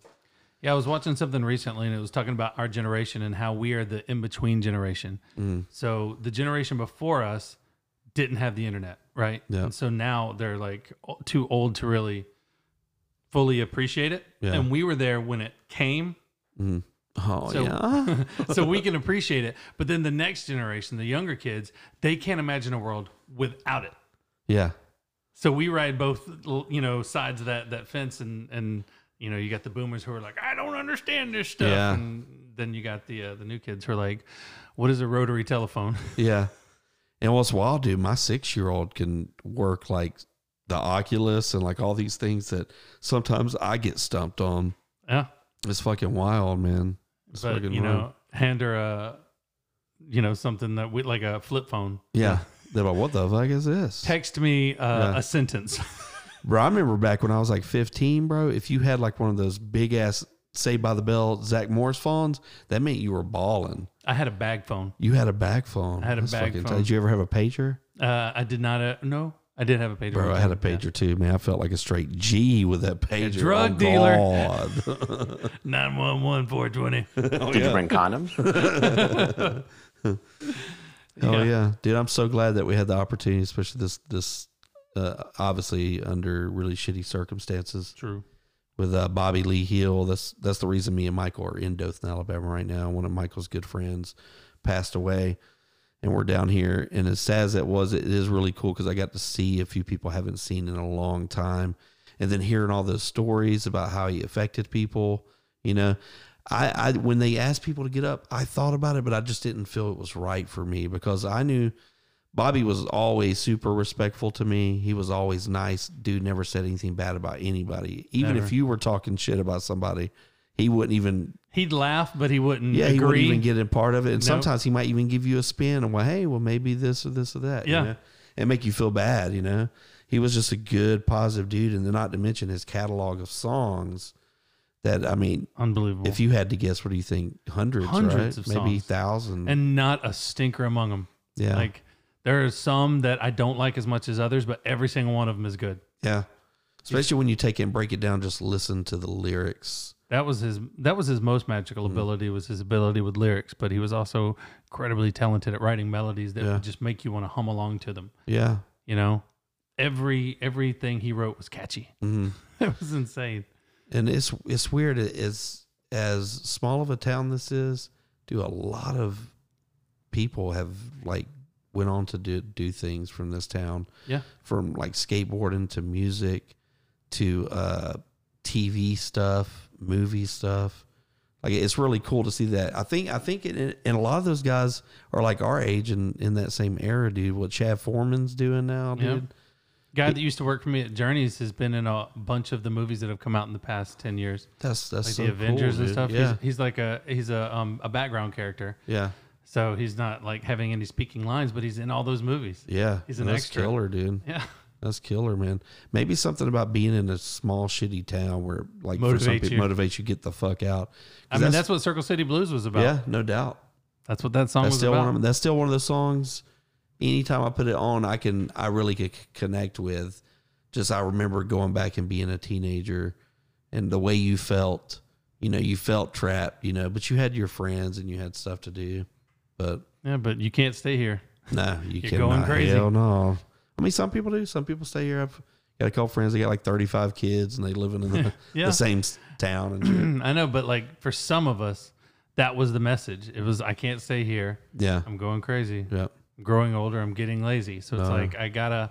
Yeah, I was watching something recently and it was talking about our generation and how we are the in between generation. Mm. So the generation before us didn't have the internet, right? Yeah. And so now they're like too old to really fully appreciate it. Yeah. And we were there when it came. oh So- yeah, so we can appreciate it. But then the next generation, the younger kids, they can't imagine a world without it. Yeah, So we ride both, you know, sides of that that fence, and and you know, you got the boomers who are like, I don't understand this stuff, Yeah. and then you got the uh, the new kids who are like, what is a rotary telephone? yeah. And what's wild, dude? My six year old can work like the Oculus and like all these things that sometimes I get stumped on. yeah, It's fucking wild, man. It's but fucking you wild. know, hand her a, you know, something that we like a flip phone. Yeah. They're like, what the fuck is this? Text me uh, Yeah. a sentence. Bro, I remember back when I was like 15, bro, if you had like one of those big ass Saved by the Bell Zach Morris phones, that meant you were balling. I had a bag phone. You had a bag phone. I had a That's bag fucking phone. tight. Did you ever have a pager? Uh, I did not. Uh, no, I did have a pager. Bro, I had a time. Yeah. pager too, man. I felt like a straight G with that pager. drug Oh, dealer. God. 911 420. oh, Did yeah. you bring condoms? Oh yeah, dude! I'm so glad that we had the opportunity, especially this this uh, obviously under really shitty circumstances True. with uh, Bobby Lee Hill. That's that's the reason me and Michael are in Dothan, Alabama right now. One of Michael's good friends passed away, and we're down here. And as sad as it was, it is really cool because I got to see a few people I haven't seen in a long time, and then hearing all those stories about how he affected people. You know, I, I when they asked people to get up, I thought about it, but I just didn't feel it was right for me because I knew Bobby was always super respectful to me. He was always nice. Dude never said anything bad about anybody. Even Never. if you were talking shit about somebody, he wouldn't even He'd laugh, but he wouldn't yeah, he wouldn't even get in part of it. And Nope. sometimes he might even give you a spin and well, hey, well maybe this or this or that. you Yeah. know? And make you feel bad, you know. He was just a good, positive dude, and then not to mention his catalog of songs that I mean, Unbelievable. if you had to guess, what do you think? Hundreds, Hundreds right? of Maybe songs. thousands. and not a stinker among them. Yeah. Like there are some that I don't like as much as others, but every single one of them is good. yeah. Especially when you take it and break it down, just listen to the lyrics. That was his. That was his most magical Mm-hmm. ability was his ability with lyrics. But he was also incredibly talented at writing melodies that Yeah. would just make you want to hum along to them. Yeah. You know, every everything he wrote was catchy. hmm it was insane. And it's it's weird as as small of a town this is do a lot of people have like went on to do do things from this town Yeah. from like skateboarding to music to uh tv stuff movie stuff like it's really cool to see that i think i think it, and a lot of those guys are like our age and in that same era dude what chad foreman's doing now Yeah. dude Guy that used to work for me at Journeys has been in a bunch of the movies that have come out in the past ten years, that's that's like so the Avengers cool, and stuff. yeah He's, he's like a he's a um a background character, yeah so he's not like having any speaking lines, but he's in all those movies. yeah He's an that's extra. killer dude Yeah, That's killer, man. Maybe something about being in a small shitty town where, like, for some Motivates people, you. motivates you get the fuck out. I mean that's, what Circle City Blues was about. yeah, no doubt. That's what that song That's was still about. one. Of, that's still one of the songs. Anytime I put it on, I can I really could connect with. Just I remember going back and being a teenager, and the way you felt. You know, you felt trapped. You know, but you had your friends and you had stuff to do. But yeah, but you can't stay here. No, you You're cannot. going crazy. Hell no. I mean, some people do. Some people stay here. I've got a couple friends. They got like thirty five kids, and they living in the, Yeah. the same town and. I know, but like for some of us, that was the message. It was I can't stay here. Yeah. I'm going crazy. Yeah. I'm growing older. I'm getting lazy. So it's No. like I gotta,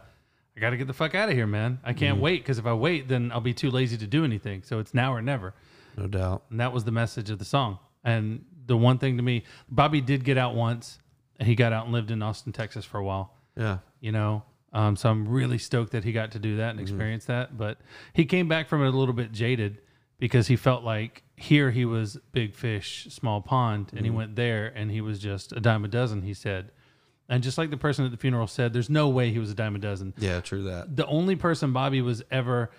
I gotta get the fuck out of here, man. I can't Mm-hmm. wait because if I wait, then I'll be too lazy to do anything. So it's now or never. No doubt. And that was the message of the song. And the one thing to me, Bobby did get out once, and he got out and lived in Austin, Texas for a while. Yeah. You know, um, so I'm really stoked that he got to do that and experience that. But he came back from it a little bit jaded because he felt like here he was big fish, small pond, and he went there and he was just a dime a dozen. He said, and just like the person at the funeral said, there's no way he was a dime a dozen. Yeah. True that. The only person Bobby was ever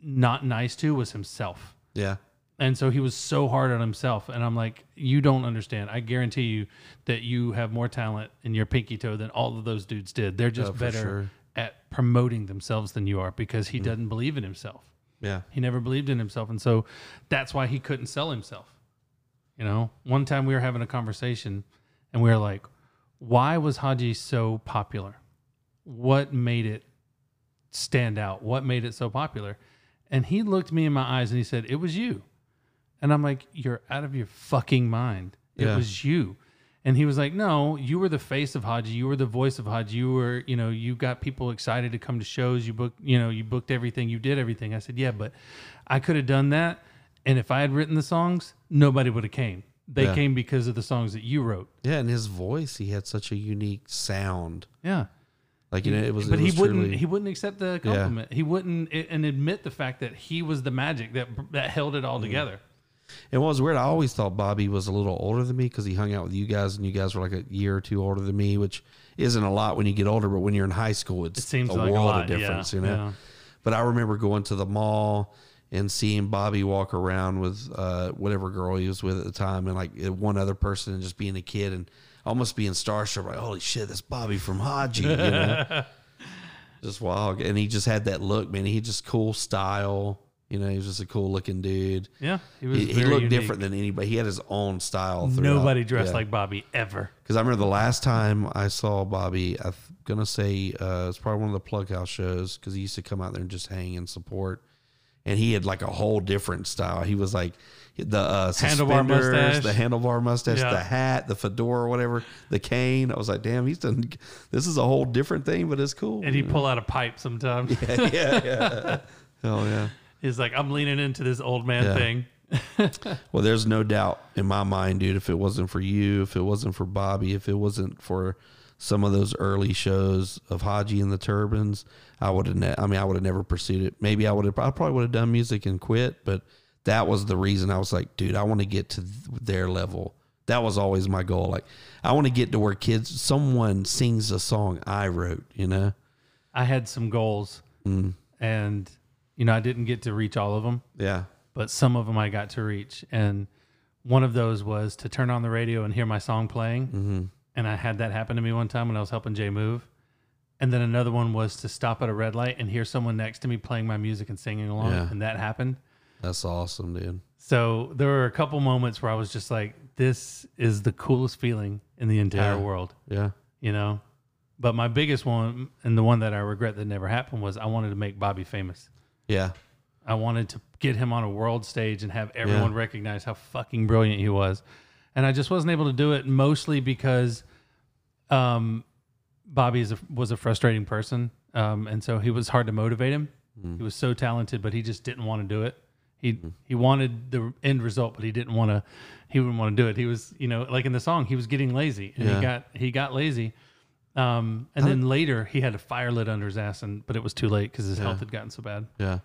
not nice to was himself. Yeah. And so he was so hard on himself. And I'm like, you don't understand. I guarantee you that you have more talent in your pinky toe than all of those dudes did. They're just Oh, for better sure. Mm. at promoting themselves than you are because he doesn't believe in himself. Yeah. He never believed in himself. And so that's why he couldn't sell himself. You know, one time we were having a conversation and we were like, why was Haji so popular? What made it stand out? What made it so popular? And he looked me in my eyes and he said, It was you. And I'm like, You're out of your fucking mind. It Yeah. was you. And he was like, No, you were the face of Haji. You were the voice of Haji. You were, you know, you got people excited to come to shows. You booked, you know, you booked everything. You did everything. I said, Yeah, but I could have done that. And if I had written the songs, nobody would have came. They Yeah. came because of the songs that you wrote. Yeah. And his voice, he had such a unique sound. Yeah. Like you know, it was. but it he was wouldn't truly- he wouldn't accept the compliment he wouldn't and admit the fact that he was the magic that that held it Mm. all together It was weird. I always thought Bobby was a little older than me because he hung out with you guys, and you guys were like a year or two older than me, which isn't a lot when you get older. But when you're in high school, it's it seems a like world a lot of difference, yeah, you know. yeah. But I remember going to the mall and seeing Bobby walk around with uh, whatever girl he was with at the time, and like uh, one other person, and just being a kid and almost being starstruck. Like, holy shit, that's Bobby from Haji, you know. just wild, and he just had that look, man. He just cool style. You know, he was just a cool looking dude. yeah he was He, he looked unique. different than anybody. He had his own style. nobody dressed like bobby ever Because I remember the last time I saw Bobby, I'm gonna say uh, it's probably one of the Plug House shows because he used to come out there and just hang and support. And he had like a whole different style. He was like the uh, Handlebar mustache. the handlebar mustache, Yeah. the hat, the fedora, whatever, the cane. I was like, damn, he's done. This is a whole different thing, but it's cool. and he'd pull out a pipe sometimes yeah, yeah, yeah. Hell yeah. he's like i'm leaning into this old man Yeah. thing Well, there's no doubt in my mind, dude. If it wasn't for you, if it wasn't for Bobby, if it wasn't for some of those early shows of Haji and the Turbans, I would have. Ne- I mean, I would have never pursued it. Maybe I would have. I probably would have done music and quit. But that was the reason I was like, dude, I want to get to th- their level. That was always my goal. Like, I want to get to where kids, someone sings a song I wrote. You know? i had some goals Mm. and you know i didn't get to reach all of them Yeah. but some of them I got to reach. And one of those was to turn on the radio and hear my song playing. Mm-hmm. And I had that happen to me one time when I was helping Jay move. And then another one was to stop at a red light and hear someone next to me playing my music and singing along. Yeah. And that happened. That's awesome, dude. So there were a couple moments where I was just like, this is the coolest feeling in the entire Yeah. world, Yeah. you know? But my biggest one, and the one that I regret that never happened, was I wanted to make Bobby famous. Yeah. I wanted to get him on a world stage and have everyone recognize how fucking brilliant he was. And I just wasn't able to do it mostly because um, Bobby is a, was a frustrating person. Um, and so he was hard to motivate him. Mm. He was so talented, but he just didn't want to do it. He he wanted the end result, but he didn't want to. He wouldn't want to do it. He was, you know, like in the song, he was getting lazy, and Yeah. he got he got lazy. Um, and then later he had a fire lit under his ass, and but it was too late because his health had gotten so bad. Yeah.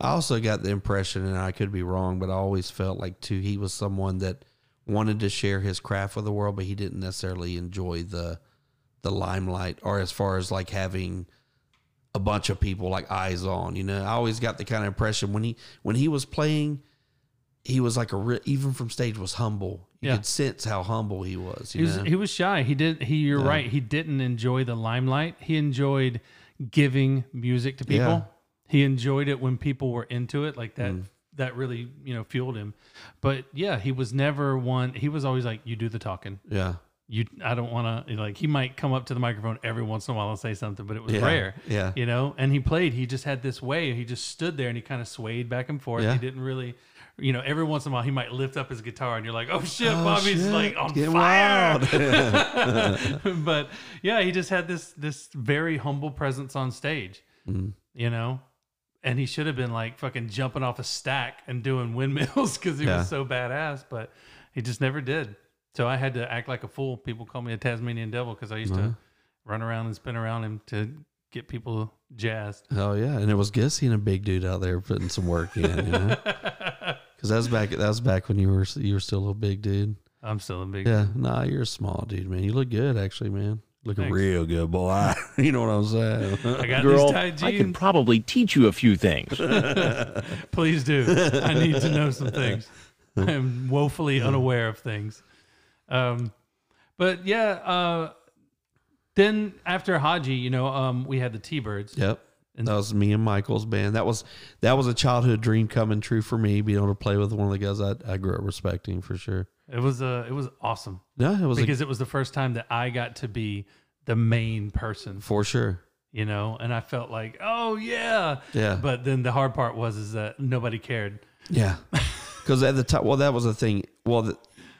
I also got the impression, and I could be wrong, but I always felt like too he was someone that wanted to share his craft with the world, but he didn't necessarily enjoy the the limelight, or as far as like having a bunch of people like eyes on. You know, I always got the kind of impression when he when he was playing, he was like a re- even from stage was humble. You Yeah. could sense how humble he was. You He was know? he was shy. He did he you're right. He didn't enjoy the limelight. He enjoyed giving music to people. Yeah. He enjoyed it when people were into it like Mm. That really, you know, fueled him. But yeah, he was never one he was always like you do the talking. yeah, you I don't want to like he might come up to the microphone every once in a while and say something, but it was Yeah, rare. yeah. you know. And he played. He just had this way. He just stood there and he kind of swayed back and forth. Yeah. He didn't really. You know, every once in a while he might lift up his guitar and you're like, "Oh shit, Oh, Bobby's shit, like on getting fire!" but yeah, he just had this this very humble presence on stage. Mm-hmm. You know, and he should have been like fucking jumping off a stack and doing windmills because he Yeah. was so badass, but he just never did. So I had to act like a fool. People call me a Tasmanian devil because I used Uh-huh. to run around and spin around him to get people jazzed. Hell yeah, and it was good seeing a big dude out there putting some work in. You know, because that was back. That was back when you were you were still a big dude. I'm still a big. Dude. Yeah, nah, you're a small dude, man. You look good, actually, man. Looking Thanks. real good, boy. you know what I'm saying? I got Girl, these tight I can probably teach you a few things. Please do. I need to know some things. I am woefully unaware of things. Um, but yeah, uh, then after Haji, you know, um, we had the T-Birds. Yep. And- that was me and Michael's band. That was that was a childhood dream coming true for me, being able to play with one of the guys I, I grew up respecting for sure. It was uh, it was awesome Yeah, it was a, because it was the first time that I got to be the main person, for sure. you know, and I felt like, oh yeah, Yeah. But then the hard part was is that nobody cared. Yeah, because at the time, well, that was the thing. Well, the,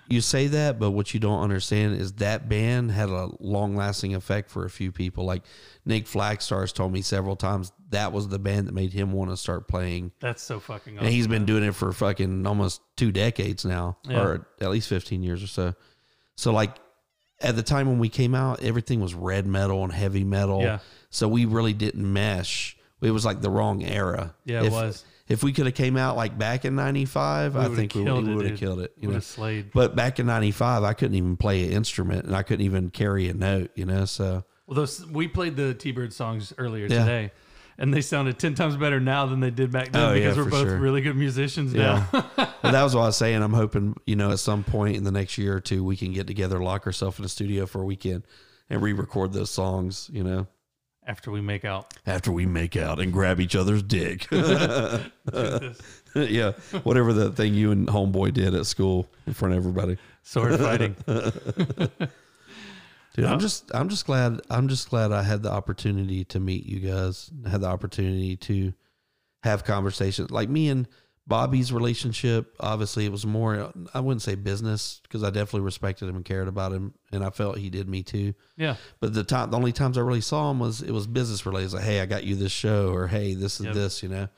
you say that, but what you don't understand is that band had a long lasting effect for a few people. Like Nick Flagstars told me several times that was the band that made him want to start playing. That's so fucking awesome. And he's been doing it for fucking almost two decades now, Yeah. or at least 15 years or so. So, like, at the time when we came out, everything was red metal and heavy metal. Yeah. So, we really didn't mesh. It was like the wrong era. Yeah, it if, was. If we could have came out like back in 95, I think we would have killed it. You Would know? slayed. But back in 95, I couldn't even play an instrument and I couldn't even carry a note, you know? So, Well, those we played the T-Bird songs earlier Yeah. today, and they sounded ten times better now than they did back then Oh, yeah, because we're both sure. really good musicians Yeah. now. well, that was what I was saying. I'm hoping, you know, at some point in the next year or two, we can get together, lock ourselves in a studio for a weekend and re record those songs, you know, After we make out, after we make out and grab each other's dick. Yeah. Whatever the thing you and Homeboy did at school in front of everybody. sword fighting. Dude, I'm just I'm just glad I'm just glad I had the opportunity to meet you guys. Had the opportunity to have conversations. Like me and Bobby's relationship, obviously it was more I wouldn't say business because I definitely respected him and cared about him and I felt he did me too. Yeah, But the time the only times I really saw him was it was business related. Like, hey, I got you this show or hey, this is Yep. this, you know.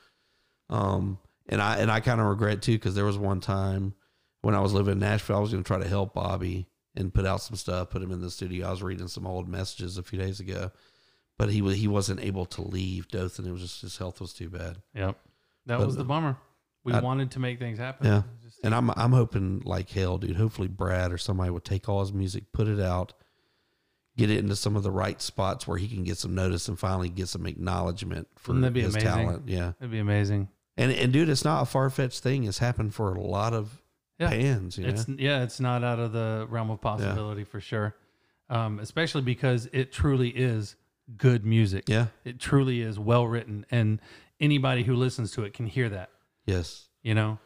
Um and I and I kind of regret too because there was one time when I was living in Nashville, I was going to try to help Bobby and put out some stuff, put him in the studio. I was reading some old messages a few days ago, but he was he wasn't able to leave Dothan. It was just his health was too bad. yep. That But, was the bummer. We I- wanted to make things happen. Yeah, Just- and I'm I'm hoping like hell, dude. Hopefully Brad or somebody would take all his music, put it out, get it into some of the right spots where he can get some notice and finally get some acknowledgement for his amazing? talent. Yeah, It'd be amazing. and and dude, it's not a far fetched thing. It's happened for a lot of Yeah. bands. You know, It's yeah, it's not out of the realm of possibility for sure. Um, especially because it truly is good music. yeah, It truly is well written, and anybody who listens to it can hear that. Yes, You know,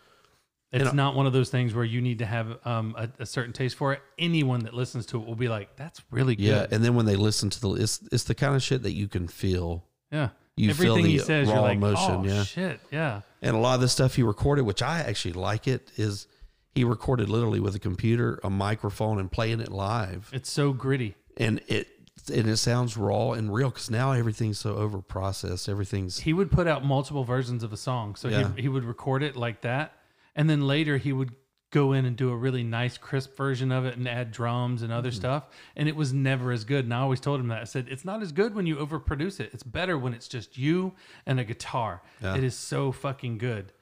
And it's I- not one of those things where you need to have um, a, a certain taste for it. Anyone that listens to it will be like, "That's really good." yeah. And then when they listen to the, it's it's the kind of shit that you can feel. yeah. You feel Everything he the says, you're raw like, emotion, "Oh yeah. shit, yeah." And a lot of the stuff he recorded, which I actually like it, is he recorded literally with a computer, a microphone, and playing it live. It's so gritty. And it and it sounds raw and real because now everything's so over processed. Everything's He would put out multiple versions of a song, so Yeah. he he would record it like that, and then later he would go in and do a really nice crisp version of it and add drums and Mm-hmm. other stuff and it was never as good and i always told him that i said it's not as good when you overproduce it it's better when it's just you and a guitar Yeah. it is so fucking good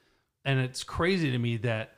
and it's crazy to me that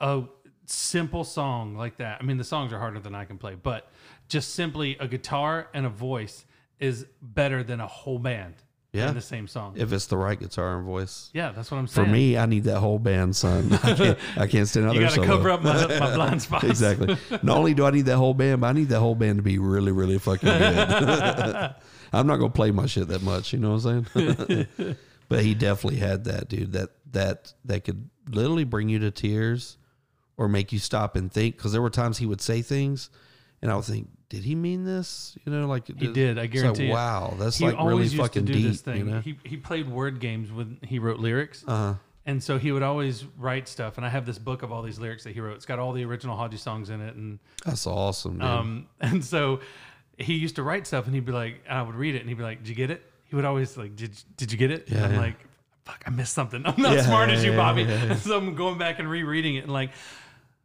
a simple song like that i mean the songs are harder than i can play but just simply a guitar and a voice is better than a whole band Yeah. in the same song if it's the right guitar and voice. yeah that's what i'm saying. For me, I need that whole band, son. I can't, I can't stand out you gotta solo. cover up my, uh, my blind spots exactly. Not only do I need that whole band, but I need that whole band to be really, really fucking good. I'm not gonna play my shit that much, you know what I'm saying? but he definitely had that, dude. That that that could literally bring you to tears or make you stop and think. Because there were times he would say things, and I would think, did he mean this? You know, like He did, I guarantee Like, wow, that's he like really fucking to do deep. this thing. You know? He he played word games when he wrote lyrics. uh, And so he would always write stuff, and I have this book of all these lyrics that he wrote. It's got all the original Haji songs in it, and that's awesome, dude. um, and so he used to write stuff, and he'd be like, and I would read it, and he'd be like, "Did you get it?" He would always like, "Did did you get it?" and I'm yeah. like, "Fuck, I missed something. I'm not Yeah, smart as you, yeah, Bobby." yeah, yeah. So I'm going back and rereading it, and like,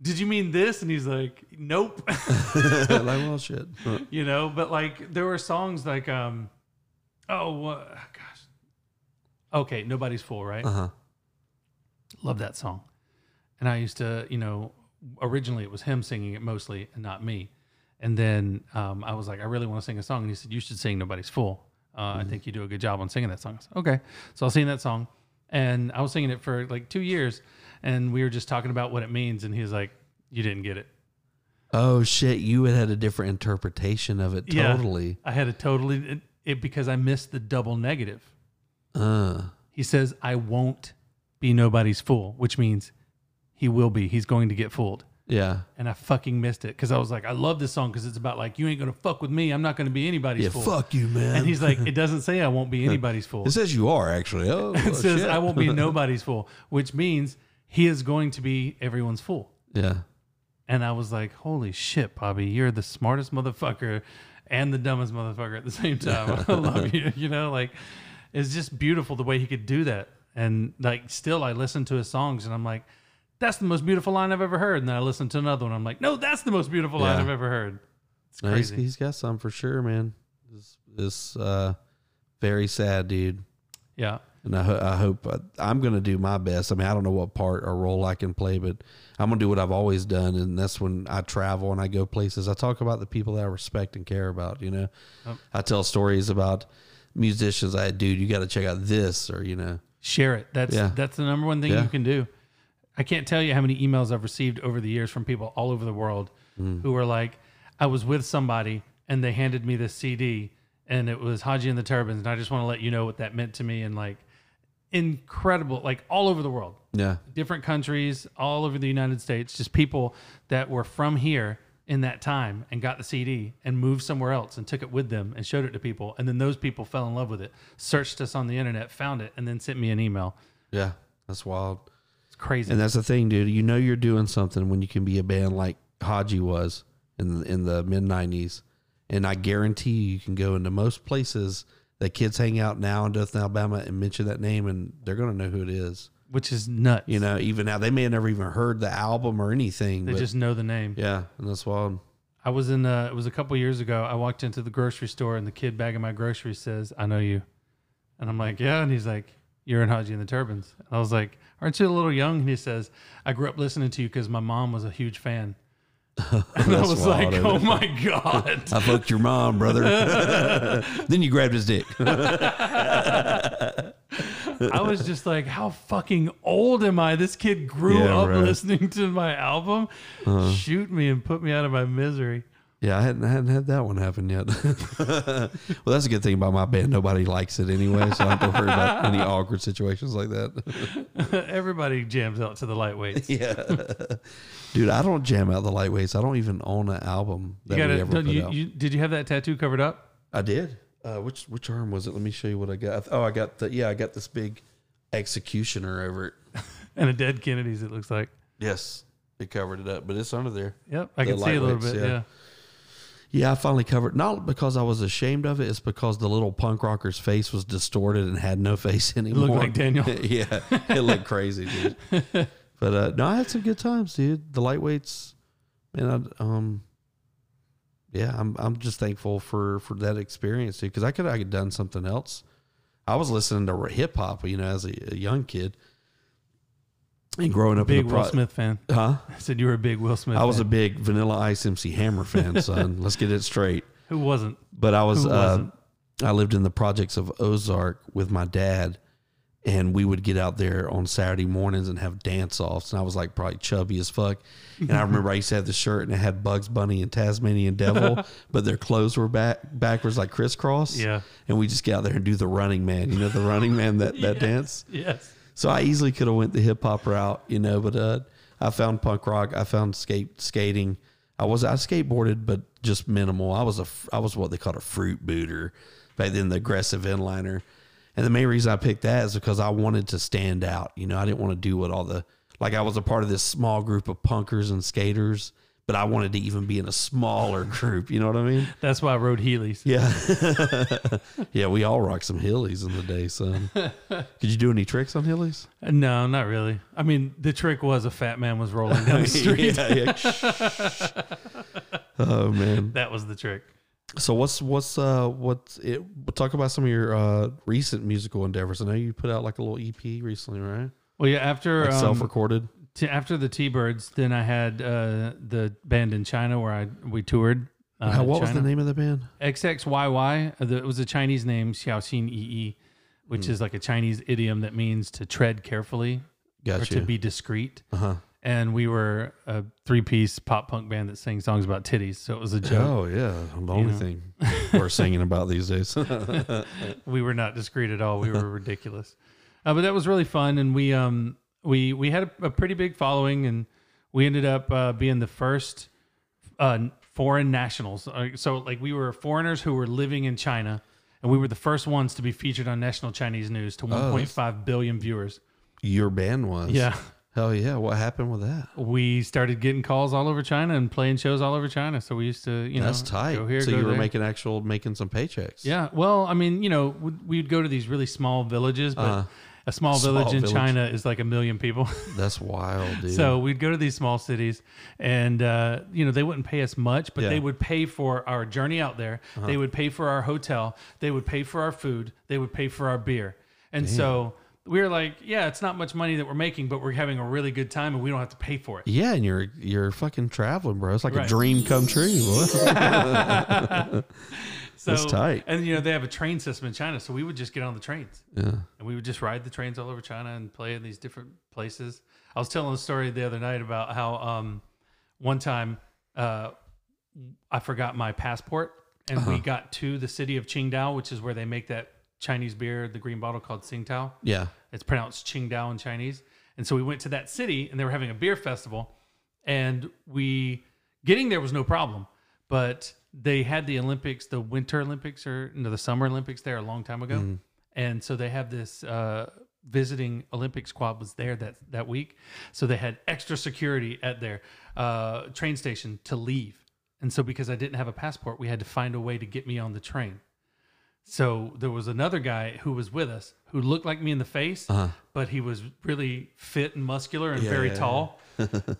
"Did you mean this?" And he's like, "Nope." like, well, shit. You know but like there were songs like um oh uh, gosh. Okay nobody's Fool, right? Uh-huh. love that song. And i used to you know originally it was him singing it mostly and not me. And then um, i was like i really want to sing a song. And he said you should sing nobody's fool uh, i think you do a good job on singing that song. I said, okay. So i'll sing that song. And i was singing it for like two years and we were just talking about what it means and he was like you didn't get it Oh shit, you had had a different interpretation of it. Yeah. Totally. I had a totally it, it because I missed the double negative. Uh, He says, "I won't be nobody's fool," which means he will be. He's going to get fooled. yeah. And I fucking missed it because I was like, I love this song because it's about like you ain't gonna fuck with me. I'm not gonna be anybody's Yeah, fool. fuck you, man. And he's like, it doesn't say I won't be anybody's fool. it says you are actually. Oh, It says shit. I won't be nobody's fool, which means he is going to be everyone's fool. Yeah. And I was like, holy shit, Bobby, you're the smartest motherfucker and the dumbest motherfucker at the same time. I love you. You know, like it's just beautiful the way he could do that. And like still I listen to his songs and I'm like, that's the most beautiful line I've ever heard. And then I listen to another one. I'm like, no, that's the most beautiful line I've ever heard. It's No, he's, crazy. he's got some for sure, man. This, this uh, very sad dude. yeah. And I, ho- I hope uh, I'm going to do my best. I mean, I don't know what part or role I can play, but I'm going to do what I've always done. And that's when I travel and I go places. I talk about the people that I respect and care about, you know. I tell stories about musicians. I, dude, you got to check out this or, you know. Share it. That's Yeah. that's the number one thing Yeah. you can do. I can't tell you how many emails I've received over the years from people all over the world Mm. who are like, I was with somebody and they handed me this CD and it was Haji and the Turbans and I just want to let you know what that meant to me and like incredible like all over the world Yeah. different countries all over the United States, just people that were from here in that time and got the CD and moved somewhere else and took it with them and showed it to people. And then those people fell in love with it, searched us on the internet, found it, and then sent me an email. Yeah. That's wild. It's crazy. And that's the thing, dude. You know you're doing something when you can be a band like Haji was in in the mid '90s, and I guarantee you, you can go into most places that kids hang out now in Dothan, Alabama, and mention that name, and they're gonna know who it is. which is nuts. You know, even now they may have never even heard the album or anything. they but just know the name. yeah, and that's wild. I was in, uh, it was a couple years ago. I walked into the grocery store and the kid bagging my groceries says, I know you. And I'm like, yeah. And he's like, you're in Haji and the Turbans. And I was like, aren't you a little young? And he says, I grew up listening to you because my mom was a huge fan. And I was like, oh my God. I fucked your mom, brother. then you grabbed his dick. I was just like, how fucking old am I? This kid grew Yeah, up right. Uh-huh. listening to my album. Shoot me and put me out of my misery. Yeah, I hadn't, I hadn't had that one happen yet. well, that's a good thing about my band. Nobody likes it anyway, so I don't have to worry about any awkward situations like that. Everybody jams out to the lightweights. yeah. Dude, I don't jam out the lightweights. I don't even own an album that You we gotta, ever put you, out. you, did you have that tattoo covered up? I did. Uh, which which arm was it? Let me show you what I got. Oh, I got the yeah, I got this big executioner over it. And a dead Kennedy's, it looks like. Yes, it covered it up, but it's under there. Yep, I The can see a little bit. yeah. Yeah. Yeah, I finally covered. Not because I was ashamed of it. It's because the little punk rocker's face was distorted and had no face anymore. Looked like Daniel. yeah, it looked crazy, dude. But uh, no, I had some good times, dude. The lightweights, man. I, um, yeah, I'm I'm just thankful for for that experience, dude. Because I could I could done something else. I was listening to hip hop, you know, as a, a young kid, and growing up Big Will pro- Smith fan. Huh? I said you were a big Will Smith. I was a big Vanilla Ice MC Hammer fan, son. Let's get it straight. Who wasn't? But I was, uh? I lived in the projects of Ozark with my dad, and we would get out there on Saturday mornings and have dance offs. And I was like probably chubby as fuck. And I remember I used to have the shirt and it had Bugs Bunny and Tasmanian Devil, but their clothes were back backwards like crisscross. Yeah. And we just get out there and do the Running Man. You know the Running Man that that dance. Yes. So I easily could have went the hip hop route, you know, but uh, I found punk rock, I found skate skating, I was I skateboarded, but just minimal. I was a I was what they called a fruit booter back then, the aggressive inliner. And the main reason I picked that is because I wanted to stand out. You know, I didn't want to do what all the like I was a part of this small group of punkers and skaters, but I wanted to even be in a smaller group. You know what I mean? That's why I rode Heelys. Yeah. yeah, we all rocked some Heelys in the day, son. Did you do any tricks on Heelys? No, not really. I mean, the trick was a fat man was rolling down the street. yeah, yeah. Oh man. That was the trick. So what's what's uh what's it we'll talk about some of your uh recent musical endeavors. I know you put out like a little EP recently, right? Well, yeah. After Like um, self recorded. T- after the T Birds, then I had uh, the band in China where I we toured. Uh, what was the name of the band? XXYY. uh, the- It was a Chinese name, Xiaoxin Yi, which is like a Chinese idiom that means to tread carefully or to be discreet. Uh-huh. And we were a three piece pop punk band that sang songs about titties. So it was a joke. Oh yeah. The only know. thing we're singing about these days. we were not discreet at all. We were ridiculous. Uh, but that was really fun, and we um we we had a, a pretty big following, and we ended up uh, being the first uh, foreign nationals. Uh, so like we were foreigners who were living in China, and we were the first ones to be featured on national Chinese news to 1.5 billion viewers. Your band was. Yeah. Hell yeah. What happened with that? We started getting calls all over China and playing shows all over China. So we used to, you know, That's tight. Go here, so go you were there. making actual making some paychecks. Yeah. Well, I mean, you know, we'd, we'd go to these really small villages, but Uh-huh. A small, Small village in village. China is like a million people. That's wild, dude. so we'd go to these small cities and, uh, you know, they wouldn't pay us much, but Yeah. Uh-huh. they would pay for our journey out there. They would pay for our hotel. They would pay for our food. They would pay for our beer. And so we were like, yeah, it's not much money that we're making, but we're having a really good time and we don't have to pay for it. yeah, and you're you're fucking traveling, bro. It's like a dream come true. So, That's tight. And, you know, they have a train system in China. So we would just get on the trains. yeah. and we would just ride the trains all over China and play in these different places. I was telling a story the other night about how um, one time uh, I forgot my passport, and Uh-huh. we got to the city of Qingdao, which is where they make that Chinese beer, the green bottle called Tsingtao. Yeah. It's pronounced Qingdao in Chinese. And so we went to that city and they were having a beer festival. And we, getting there was no problem. But they had the Olympics, the Winter Olympics or no, the Summer Olympics there a long time ago. And so they have this uh, visiting Olympic squad was there that, that week. So they had extra security at their uh, train station to leave. And so because I didn't have a passport, we had to find a way to get me on the train. So there was another guy who was with us who looked like me in the face, but he was really fit and muscular and very Uh-huh. yeah, tall.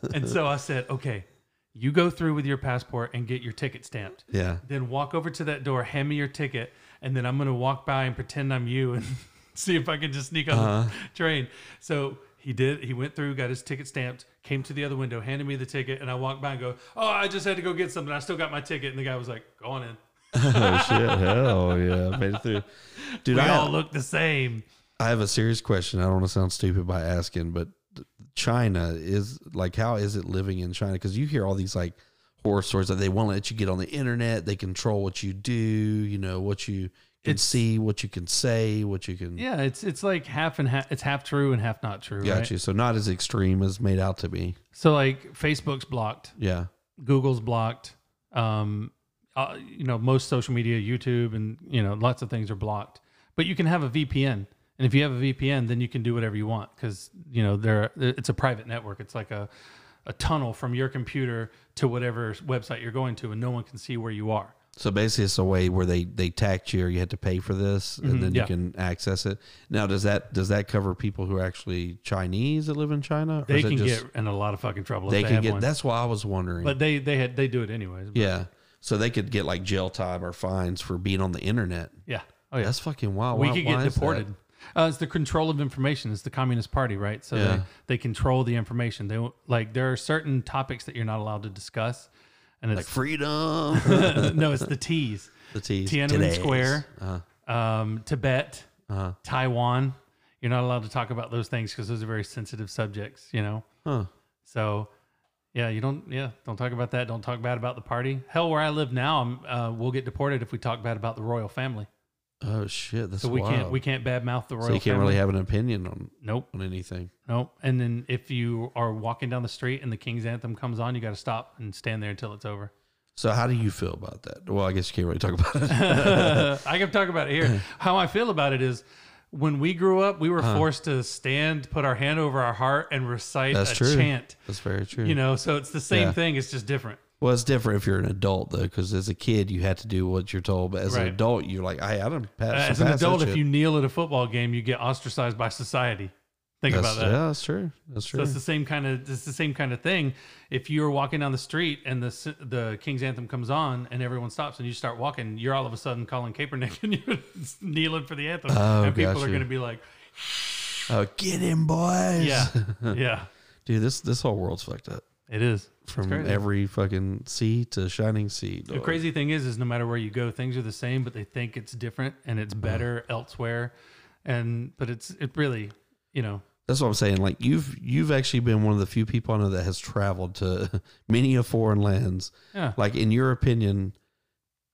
and so I said, okay, you go through with your passport and get your ticket stamped. Yeah. Then walk over to that door, hand me your ticket, and then I'm going to walk by and pretend I'm you and see if I can just sneak on Uh-huh. the train. So he did. He went through, got his ticket stamped, came to the other window, handed me the ticket, and I walked by and go, oh, I just had to go get something. I still got my ticket. And the guy was like, go on in. Oh shit. Hell yeah. Made it through. Dude, We I, all look the same. I have a serious question. I don't want to sound stupid by asking, but China is like, how is it living in China? Because you hear all these like horror stories that they won't let you get on the internet. They control what you do. You know what you can It's- see, what you can say, what you can. Yeah, it's it's like half and half. It's half true and half not true. Got right? you. So not as extreme as made out to be. So like Facebook's blocked, Yeah. Google's blocked. Um, uh, you know, most social media, YouTube, and you know, lots of things are blocked. But you can have a VPN, and if you have a VPN, then you can do whatever you want because you know there it's a private network. It's like a a tunnel from your computer to whatever website you're going to, and no one can see where you are. So basically, it's a way where they they tax you, or you had to pay for this, and then yeah. you can access it. Now, does that does that cover people who are actually Chinese that live in China? Or They can just- get in a lot of fucking trouble. They they can get. one. That's why I was wondering. but they they had they do it anyways. But yeah, so they could get like jail time or fines for being on the internet. yeah. Oh yeah. That's fucking wild. we Why- could why get is that? deported. Uh, it's the control of information. It's the Communist Party, right? So Yeah. they, they control the information. They won't- like there are certain topics that you're not allowed to discuss, and it's Like it's freedom. no, it's the T's. the T's. Tiananmen Today's. Square, Uh, um, Tibet, uh, Taiwan. You're not allowed to talk about those things because those are very sensitive subjects. You know. huh. So, yeah, you don't. Yeah, don't talk about that. Don't talk bad about the party. Hell, where I live now, I'm, uh, we'll get deported if we talk bad about the royal family. Oh shit, that's so we wild. can't we can't badmouth the royal family. so you can't family. really have an opinion on nope, on anything. nope. And then if you are walking down the street and the king's anthem comes on, you got to stop and stand there until it's over. So how do you feel about that? Well, I guess you can't really talk about it. I can talk about it here. How I feel about it is when we grew up, we were uh-huh. forced to stand, put our hand over our heart, and recite That's a true. chant. That's very true. You know, so it's the same Yeah. thing. It's just different. well, it's different if you're an adult though, because as a kid you had to do what you're told, but as an adult you're like, hey, I don't pass. As an adult, if you kneel at a football game, you get ostracized by society. Think that's, about that. yeah, that's true. That's So true. it's the same kind of it's the same kind of thing. If you're walking down the street and the the King's anthem comes on and everyone stops and you start walking, you're all of a sudden calling Kaepernick and you're kneeling for the anthem, Oh, and people are going to be like, oh, get him, boys! "Yeah, yeah, dude, this this whole world's fucked up it is." From every fucking sea to shining sea. The crazy thing is, is no matter where you go, things are the same, but they think it's different and it's better elsewhere. And but it's it really, you know, That's what I'm saying. Like you've you've actually been one of the few people I know that has traveled to many of foreign lands. yeah. Like in your opinion,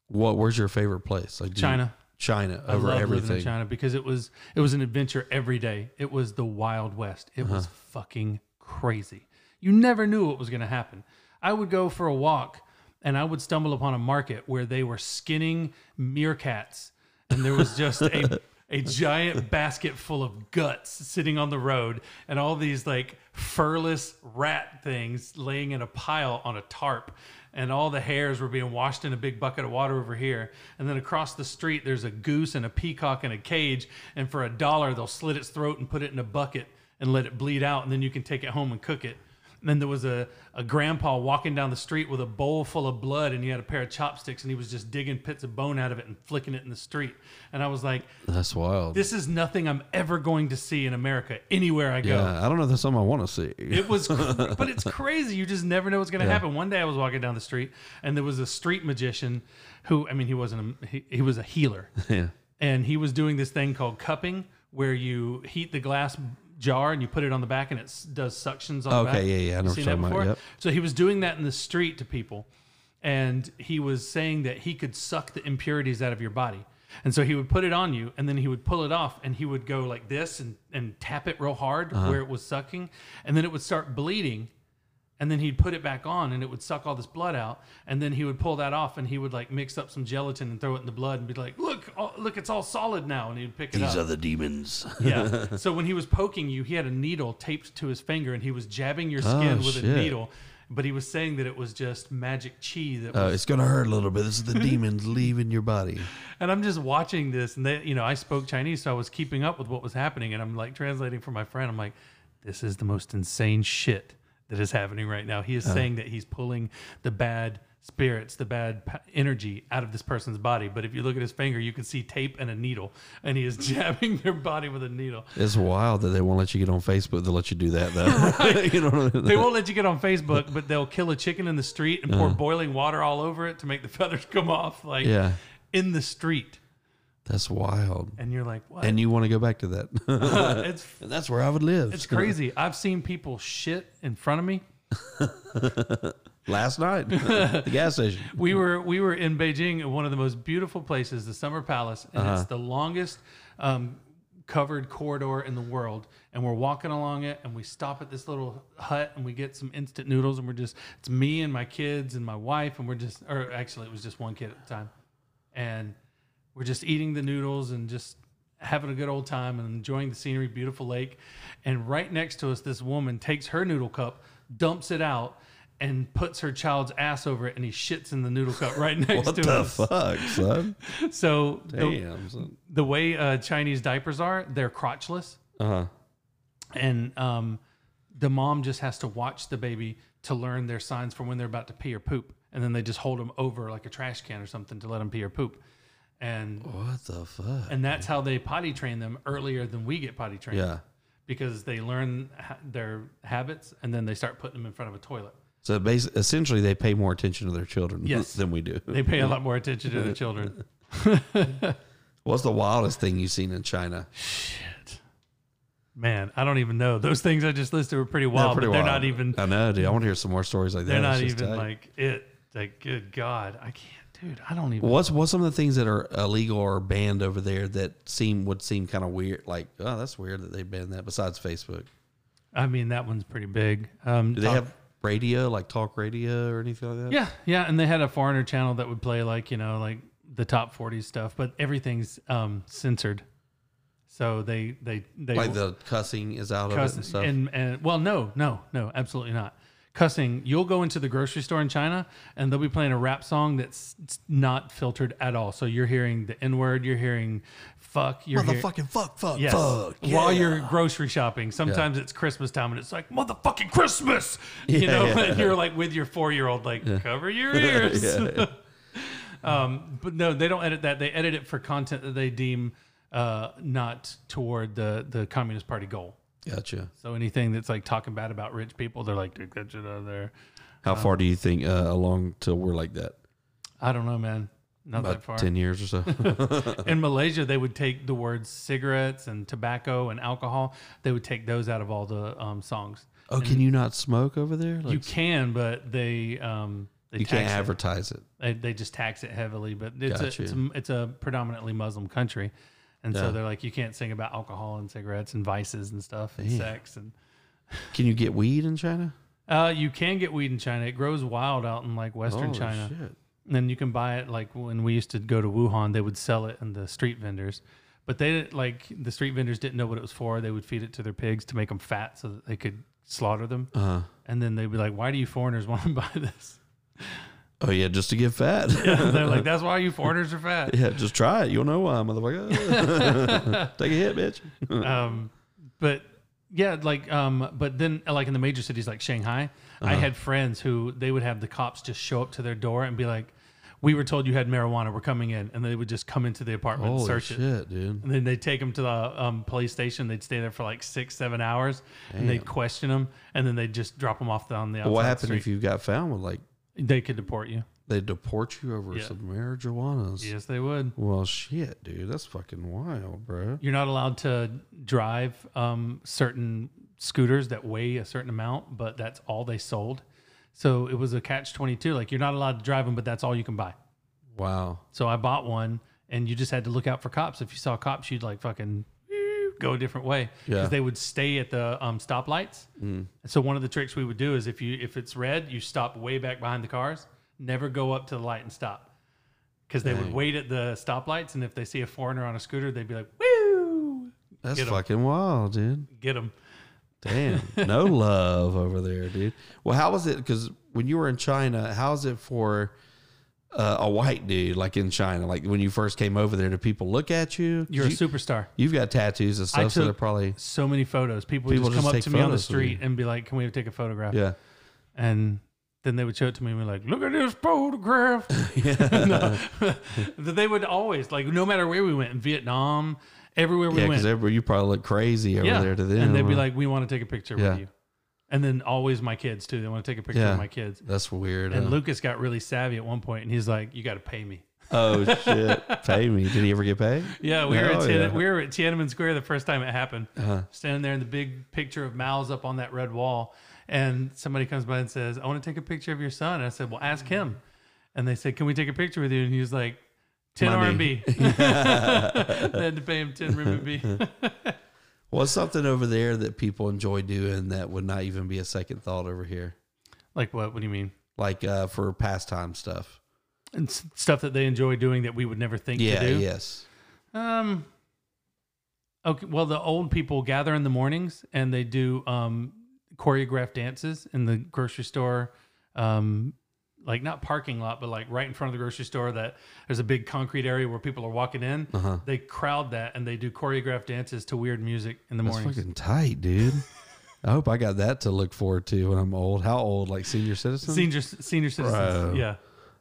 what where's your favorite place? Like do you- China. China I over everything. in China because it was it was an adventure every day. It was the Wild West. It was Uh-huh. fucking crazy. You never knew what was going to happen. I would go for a walk and I would stumble upon a market where they were skinning meerkats and there was just a a giant basket full of guts sitting on the road and all these like furless rat things laying in a pile on a tarp. And all the hairs were being washed in a big bucket of water over here. And then across the street there's a goose and a peacock in a cage. And for a dollar they'll slit its throat and put it in a bucket and let it bleed out. And then you can take it home and cook it and then there was a, a grandpa walking down the street with a bowl full of blood and he had a pair of chopsticks and he was just digging bits of bone out of it and flicking it in the street. And I was like, That's wild. this is nothing I'm ever going to see in America anywhere I go. yeah, I don't know if that's something I want to see. It was, cr- but it's crazy. You just never know what's going to happen. One day I was walking down the street and there was a street magician who, I mean, he wasn't, a, he, he was a healer yeah. and he was doing this thing called cupping where you heat the glass jar and you put it on the back and it s- does suctions on the back. Okay, yeah, yeah, I know what Seen you're that talking about, before? yep. So he was doing that in the street to people and he was saying that he could suck the impurities out of your body. And so he would put it on you and then he would pull it off and he would go like this and, and tap it real hard Uh-huh. where it was sucking and then it would start bleeding and then he'd put it back on and it would suck all this blood out and then he would pull that off and he would like mix up some gelatin and throw it in the blood and be like look oh, look it's all solid now and he'd pick it up. These up are the demons. yeah so when he was poking you he had a needle taped to his finger and he was jabbing your oh, skin Oh, with shit. a needle but he was saying that it was just magic chi that oh, was it's gonna hurt a little bit. This is the demons leaving your body. and I'm just watching this, and they, you know, I spoke Chinese, so I was keeping up with what was happening, and I'm like translating for my friend. I'm like, this is the most insane shit that is happening right now. He is uh-huh. saying that he's pulling the bad spirits, the bad energy out of this person's body. But if you look at his finger, you can see tape and a needle, and he is jabbing their body with a needle. It's wild that they won't let you get on Facebook. They'll let you do that though. you know I mean? They won't let you get on Facebook, but they'll kill a chicken in the street and pour uh-huh. boiling water all over it to make the feathers come off, like Yeah, in the street. That's wild. And you're like, what? And you want to go back to that? it's and that's where I would live. It's crazy. I've seen people shit in front of me. Last night, the gas station. We were we were in Beijing at one of the most beautiful places, the Summer Palace, and Uh-huh. it's the longest um, covered corridor in the world. And we're walking along it, and we stop at this little hut, and we get some instant noodles, and we're just it's me and my kids and my wife, and we're just or actually it was just one kid at the time, and we're just eating the noodles and just having a good old time and enjoying the scenery, beautiful lake. And right next to us, this woman takes her noodle cup, dumps it out, and puts her child's ass over it, and he shits in the noodle cup right next to us. What to the us. fuck, son? So the, Damn. son. the way uh, Chinese diapers are, they're crotchless, Uh huh. and um, the mom just has to watch the baby to learn their signs for when they're about to pee or poop, and then they just hold them over like a trash can or something to let them pee or poop. And What the fuck? and that's how they potty train them earlier than we get potty trained. Yeah. because they learn ha- their habits and then they start putting them in front of a toilet. So basically, essentially, they pay more attention to their children Yes. than we do. They pay a lot more attention to their children. What's the wildest thing you've seen in China? Shit. Man, I don't even know. Those things I just listed were pretty wild, pretty but they're wild. not even. I know, dude. I want to hear some more stories like that. They're not even tight. like it. Like, good God, I can't dude, I don't even. What's what's some of the things that are illegal or banned over there that seem would seem kind of weird? Like, oh, that's weird that they banned that. Besides Facebook, I mean, that one's pretty big. Um, do they talk- have radio, like talk radio or anything like that? Yeah, yeah, and they had a foreigner channel that would play like you know like the top forty stuff, but everything's um, censored. So they they they like the cussing is out of it and stuff. and and well, no, no, no, absolutely not. Cussing. You'll go into the grocery store in China, and they'll be playing a rap song that's not filtered at all. So you're hearing the N word, you're hearing fuck, you're Motherfucking fuck, fuck, Yes. fuck. While you're grocery shopping, sometimes it's Christmas time and it's like motherfucking Christmas, you Yeah, know. yeah. And you're like with your four year old, like cover your ears. um, but no, they don't edit that. They edit it for content that they deem uh, not toward the the Communist Party goal. Gotcha. So anything that's like talking bad about rich people, they're like, take that shit out of there. How far do you think uh, along till we're like that? I don't know, man. Not that far. ten years or so. In Malaysia, they would take the words cigarettes and tobacco and alcohol. They would take those out of all the um, songs. oh, can you not smoke over there? Like, You can, but they um they you can't it. advertise it. They, they just tax it heavily. But it's a, it's a it's a predominantly Muslim country, and Yeah. so they're like you can't sing about alcohol and cigarettes and vices and stuff and Damn. sex and. Can you get weed in China? Uh, you can get weed in China. It grows wild out in like Western Holy China. shit. And you can buy it like when we used to go to Wuhan, they would sell it in the street vendors. But they didn't like the street vendors didn't know what it was for. They would feed it to their pigs to make them fat so that they could slaughter them. Uh, And then they'd be like, "Why do you foreigners want to buy this?" Oh yeah, just to get fat. They're like, "That's why you foreigners are fat." yeah, just try it. You'll know why, motherfucker. Take a hit, bitch. um, but yeah, like um, but then like in the major cities like Shanghai, I had friends who they would have the cops just show up to their door and be like, "We were told you had marijuana. We're coming in," and they would just come into the apartment and Holy search shit, it. dude. And then they'd take them to the um, police station. They'd stay there for like six, seven hours, and they'd question them, and then they'd just drop them off on the outside. What happened if you got found with like They could deport you. they deport you over Yeah. some marijuanas? Yes, they would. Well, shit, dude, that's fucking wild, bro. You're not allowed to drive um, certain scooters that weigh a certain amount, but that's all they sold. So it was a catch 22. Like you're not allowed to drive them, but that's all you can buy. Wow. So I bought one and you just had to look out for cops. If you saw cops, you'd like fucking go a different way Yeah. because they would stay at the um, stoplights. Mm. So one of the tricks we would do is if you if it's red, you stop way back behind the cars. Never go up to the light and stop because they would wait at the stoplights and if they see a foreigner on a scooter, they'd be like, "Woo!" That's Get 'em. fucking wild, dude. Get them. Damn, no love over there, dude. Well, how was it? Because when you were in China, how's it for uh, a white dude, like in China? Like when you first came over there, do people look at you? You're a superstar. You've got tattoos and stuff, so they're probably so many photos. People would People just come up to me on the you. street and be like, "Can we take a photograph?" yeah. And then they would show it to me and be like, "Look at this photograph." No. they would always like, no matter where we went in Vietnam, everywhere we Yeah, went, because you probably look crazy over there to them. and they'd be like, "We want to take a picture Yeah. with you." And then always my kids too. They want to take a picture Yeah. of my kids. "That's weird." And huh? Lucas got really savvy at one point, and he's like, "You got to pay me." oh shit, pay me. Did he ever get paid? Yeah, we were Oh, at Tian- yeah. Uh-huh. we were at Tiananmen Square the first time it happened. Standing there in the big picture of Mao's up on that red wall, and somebody comes by and says, "I want to take a picture of your son." And I said, "Well, ask him." And they said, "Can we take a picture with you?" And he was like, 10 Money. RMB. they had to pay him 10 RMB. What's something over there that people enjoy doing that would not even be a second thought over here? like what? What do you mean? Like uh, for pastime stuff. And s- stuff that they enjoy doing that we would never think Yeah, to do. yes. Um. Okay. Well, the old people gather in the mornings and they do um, choreographed dances in the grocery store. Um, like not parking lot, but like right in front of the grocery store. That there's a big concrete area where people are walking in. Uh-huh. They crowd that and they do choreographed dances to weird music in the That's mornings. fucking tight, dude. I hope I got that to look forward to when I'm old. How old? Like senior citizen? Senior senior citizens. Bro. Yeah.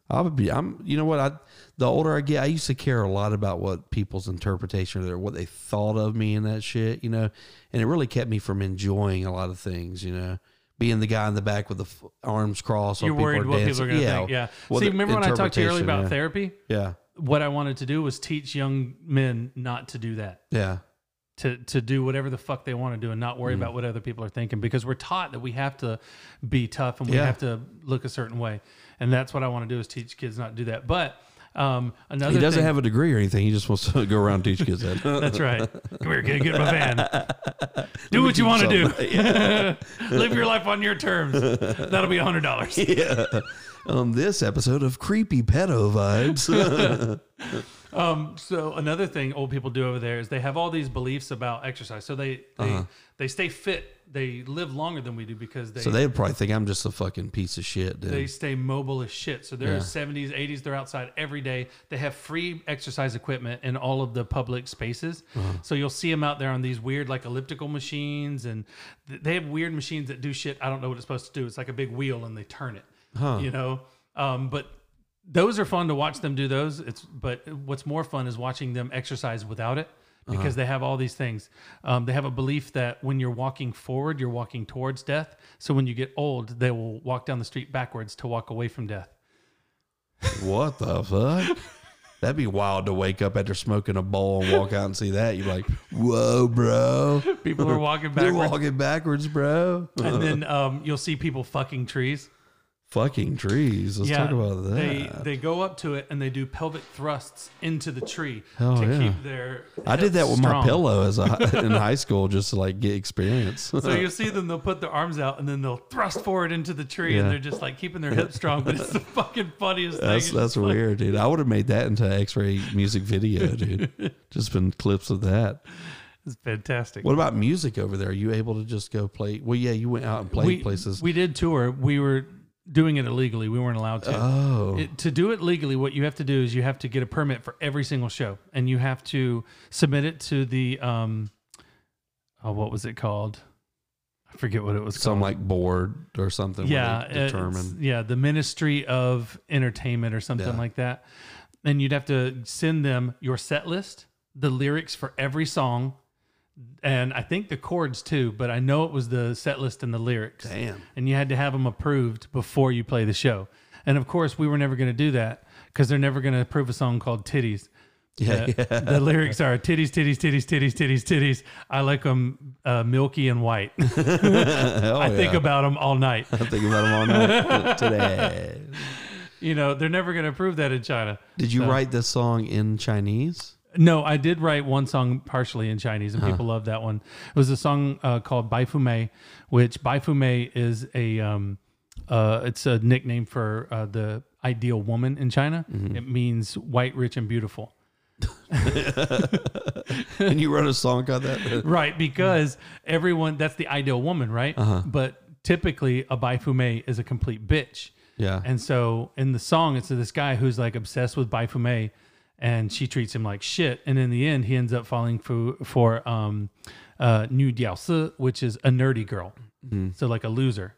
I would be. I'm. You know what? I the older I get, I used to care a lot about what people's interpretation or what they thought of me and that shit. You know, and it really kept me from enjoying a lot of things. You know, being the guy in the back with the f- arms crossed. You're worried are what dancing. people are going to yeah. think. Yeah. Well, See, remember when I talked to you earlier about interpretation, therapy? Yeah. What I wanted to do was teach young men not to do that. Yeah. to to do whatever the fuck they want to do and not Mm. worry about what other people are thinking because we're taught that we have to be tough and we Yeah. have to look a certain way, and that's what I want to do is teach kids not to do that. But um, another He doesn't thing- have a degree or anything. He just wants to go around and teach kids that. That's right. Come here, kid. Get in my van. Do what you want to do. Live your life on your terms. That'll be a hundred dollars. Yeah. On this episode of Creepy Pedo Vibes. Um, so another thing old people do over there is they have all these beliefs about exercise. So they they, they stay fit. They live longer than we do because they so they'd probably think I'm just a fucking piece of shit, dude. they stay mobile as shit. So they're Yeah. 70s, 80s. They're outside every day. They have free exercise equipment in all of the public spaces. Uh-huh. So you'll see them out there on these weird, like elliptical machines, and th- they have weird machines that do shit. I don't know what it's supposed to do. It's like a big wheel, and they turn it. You know, um, but those are fun to watch them do those. It's but what's more fun is watching them exercise without it. Because they have all these things. Um, they have a belief that when you're walking forward, you're walking towards death. So when you get old, they will walk down the street backwards to walk away from death. what the fuck? That'd be wild to wake up after smoking a bowl and walk out and see that. You're like, whoa, bro. People are walking backwards. They're walking backwards, bro. and then um, you'll see people fucking trees. Fucking trees. Let's talk about that. They they go up to it and they do pelvic thrusts into the tree Hell to yeah. keep their. I did that with my pillow as a, in high school just to like get experience. So you'll see them, they'll put their arms out and then they'll thrust forward into the tree and they're just like keeping their hips strong. But it's the fucking funniest thing. That's It's that's just like- weird, dude. I would have made that into an X-ray music video, dude. just been clips of that. It's fantastic. What about music over there? Are you able to just go play? Well, yeah, you went out and played we, places. We did tour. We were doing it illegally. We weren't allowed to. oh, It, to do it legally, what you have to do is you have to get a permit for every single show, and you have to submit it to the um, oh, what was it called? I forget what it was some called. like board or something. yeah, determine. yeah, the Ministry of Entertainment or something Yeah. like that. And you'd have to send them your set list, the lyrics for every song, and I think the chords too. But I know it was the set list and the lyrics. Damn. And you had to have them approved before you play the show. And of course, we were never going to do that because they're never going to approve a song called "Titties." Yeah, Uh, yeah. The lyrics are titties, titties, titties, titties, titties, titties. I like them uh, milky and white. Hell I think about them all night. I think about them all night today. You know, they're never going to approve that in China. Did you So- write this song in Chinese? No, I did write one song partially in Chinese, and people love that one. It was a song uh, called Bai which Bai is a um, uh, it's a nickname for uh, the ideal woman in China. It means white, rich, and beautiful. and you wrote a song called that? Right, because everyone that's the ideal woman, right? But typically, a Bai is a complete bitch. Yeah. And so in the song, it's this guy who's like obsessed with Bai and she treats him like shit. And in the end, he ends up falling for for um, uh, Nu Diao Si, which is a nerdy girl, so like a loser.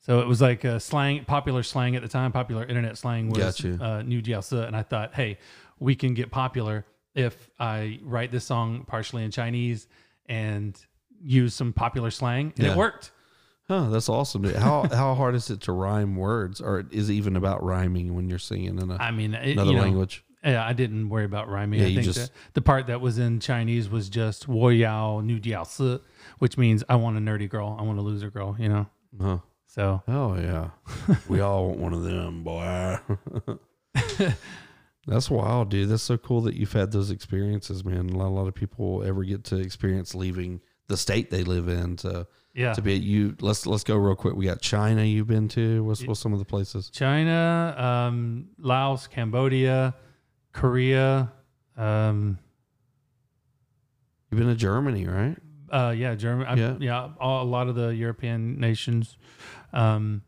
So it was like a slang, popular slang at the time, popular internet slang was Got you. uh, Nu Diao Si. And I thought, hey, we can get popular if I write this song partially in Chinese and use some popular slang, and Yeah. it worked. Huh, that's awesome. How how hard is it to rhyme words, or is it even about rhyming when you're singing in a, I mean, it, another you know, language? Yeah, I didn't worry about rhyming. Yeah, I think just, that the part that was in Chinese was just "wo yao nu diao si," which means "I want a nerdy girl. I want a loser girl." You know. Huh. So. Oh yeah, we all want one of them, boy. That's wild, dude. That's so cool that you've had those experiences, man. A lot of people ever get to experience leaving the state they live in to yeah to be you let's let's go real quick we got china you've been to what's, what's some of the places china um, laos cambodia Korea, um, You've been to Germany, right? uh, yeah, Germany, Yeah. yeah, all, a lot of the European nations. Um,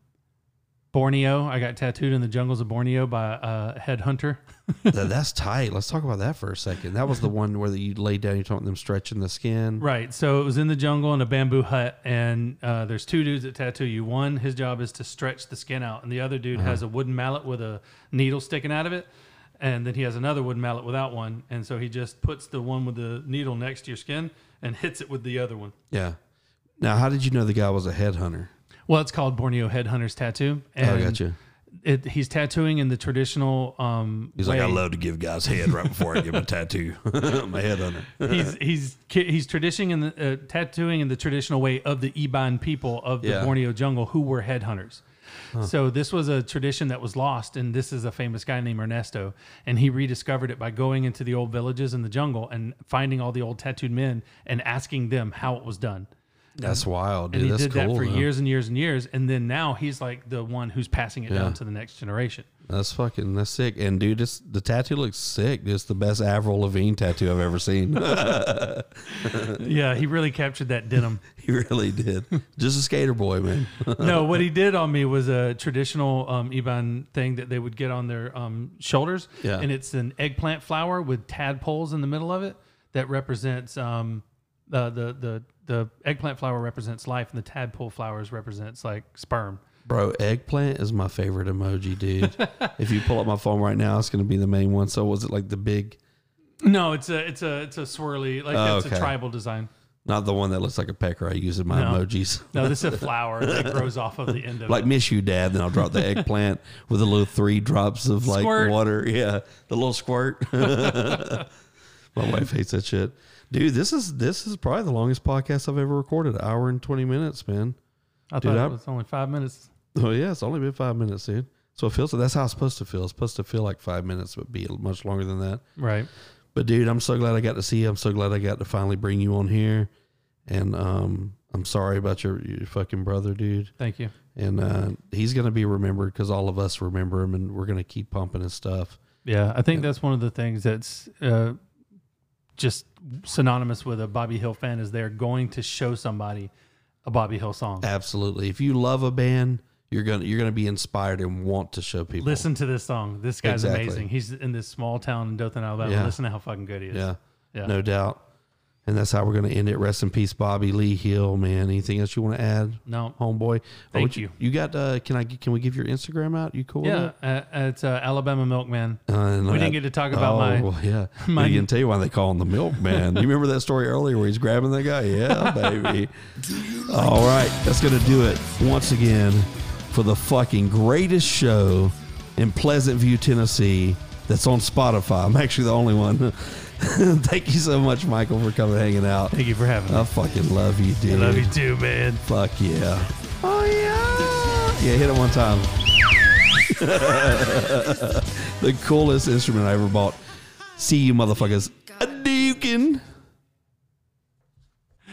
Borneo, I got tattooed in the jungles of Borneo by a headhunter. That- that's tight. Let's talk about that for a second. That was the one where you laid down. You're talking them stretching the skin. Right. So it was in the jungle in a bamboo hut, and uh, there's two dudes that tattoo you. One, his job is to stretch the skin out, and the other dude has a wooden mallet with a needle sticking out of it. And then he has another wooden mallet without one, and so he just puts the one with the needle next to your skin and hits it with the other one. Yeah. Now, how did you know the guy was a headhunter? Well, it's called Borneo Headhunters Tattoo. Oh, And I got you. it, he's tattooing in the traditional. Um, He's like, I love to give guys head right before I give them a tattoo. My head on it. he's he's he's traditioning in the uh, tattooing in the traditional way of the Iban people of the Yeah. Borneo jungle who were headhunters. So this was a tradition that was lost, and this is a famous guy named Ernesto, and he rediscovered it by going into the old villages in the jungle and finding all the old tattooed men and asking them how it was done. That's wild, dude. And he That's did cool. that for though. years and years and years, and then now he's like the one who's passing it Yeah. down to the next generation. That's fucking that's sick. And dude, this the tattoo looks sick. It's the best Avril Lavigne tattoo I've ever seen. yeah, he really captured that denim. he really did. Just a skater boy, man. no, what he did on me was a traditional um, Iban thing that they would get on their um, shoulders. Yeah. And it's an eggplant flower with tadpoles in the middle of it that represents um, uh, the, the, the eggplant flower represents life and the tadpole flowers represents like sperm. Bro, eggplant is my favorite emoji, dude. if you pull up my phone right now, it's gonna be the main one. So was it like the big No, it's a it's a it's a swirly like Oh, it's okay. a tribal design. Not the one that looks like a pecker I use in my No. emojis. No, this is a flower that grows off of the end of like it. miss you, dad. Then I'll drop the eggplant with a little three drops of like Squirt. water. Yeah, the little squirt. my wife hates that shit, dude. This is this is probably the longest podcast I've ever recorded. Hour and twenty minutes, man. I dude, thought I- it was only five minutes. Oh yeah, it's only been five minutes, dude. So it feels that's how it's supposed to feel. It's supposed to feel like five minutes, but be much longer than that. Right. But dude, I'm so glad I got to see you. I'm so glad I got to finally bring you on here. And um, I'm sorry about your, your fucking brother, dude. Thank you. And uh, he's gonna be remembered because all of us remember him, and we're gonna keep pumping his stuff. Yeah, I think that's one of the things that's uh, just synonymous with a Bobby Hill fan is they're going to show somebody a Bobby Hill song. Absolutely. If you love a band, you're gonna you're gonna be inspired and want to show people. Listen to this song. This guy's Exactly. amazing. He's in this small town in Dothan, Alabama. Yeah. Listen to how fucking good he is. Yeah, Yeah. no doubt. And that's how we're gonna end it. Rest in peace, Bobby Lee Hill. Man, anything else you want to add? No. homeboy. Oh, Thank would you. You got? Uh, can I? Can we give your Instagram out? You cool? Yeah, With uh, it's uh, Alabama Milkman. Uh, We that- didn't get to talk about oh, my- Well, yeah, my- I can tell you why they call him the milkman. you remember that story earlier where he's grabbing that guy? Yeah, baby. All right, that's gonna do it once again for the fucking greatest show in Pleasant View, Tennessee. That's on Spotify. I'm actually the only one. Thank you so much, Michael, for coming hanging out. Thank you for having me. I fucking love you, dude. I love you too, man. Fuck yeah. Oh yeah. Yeah, hit it one time. the coolest instrument I ever bought. See you motherfuckers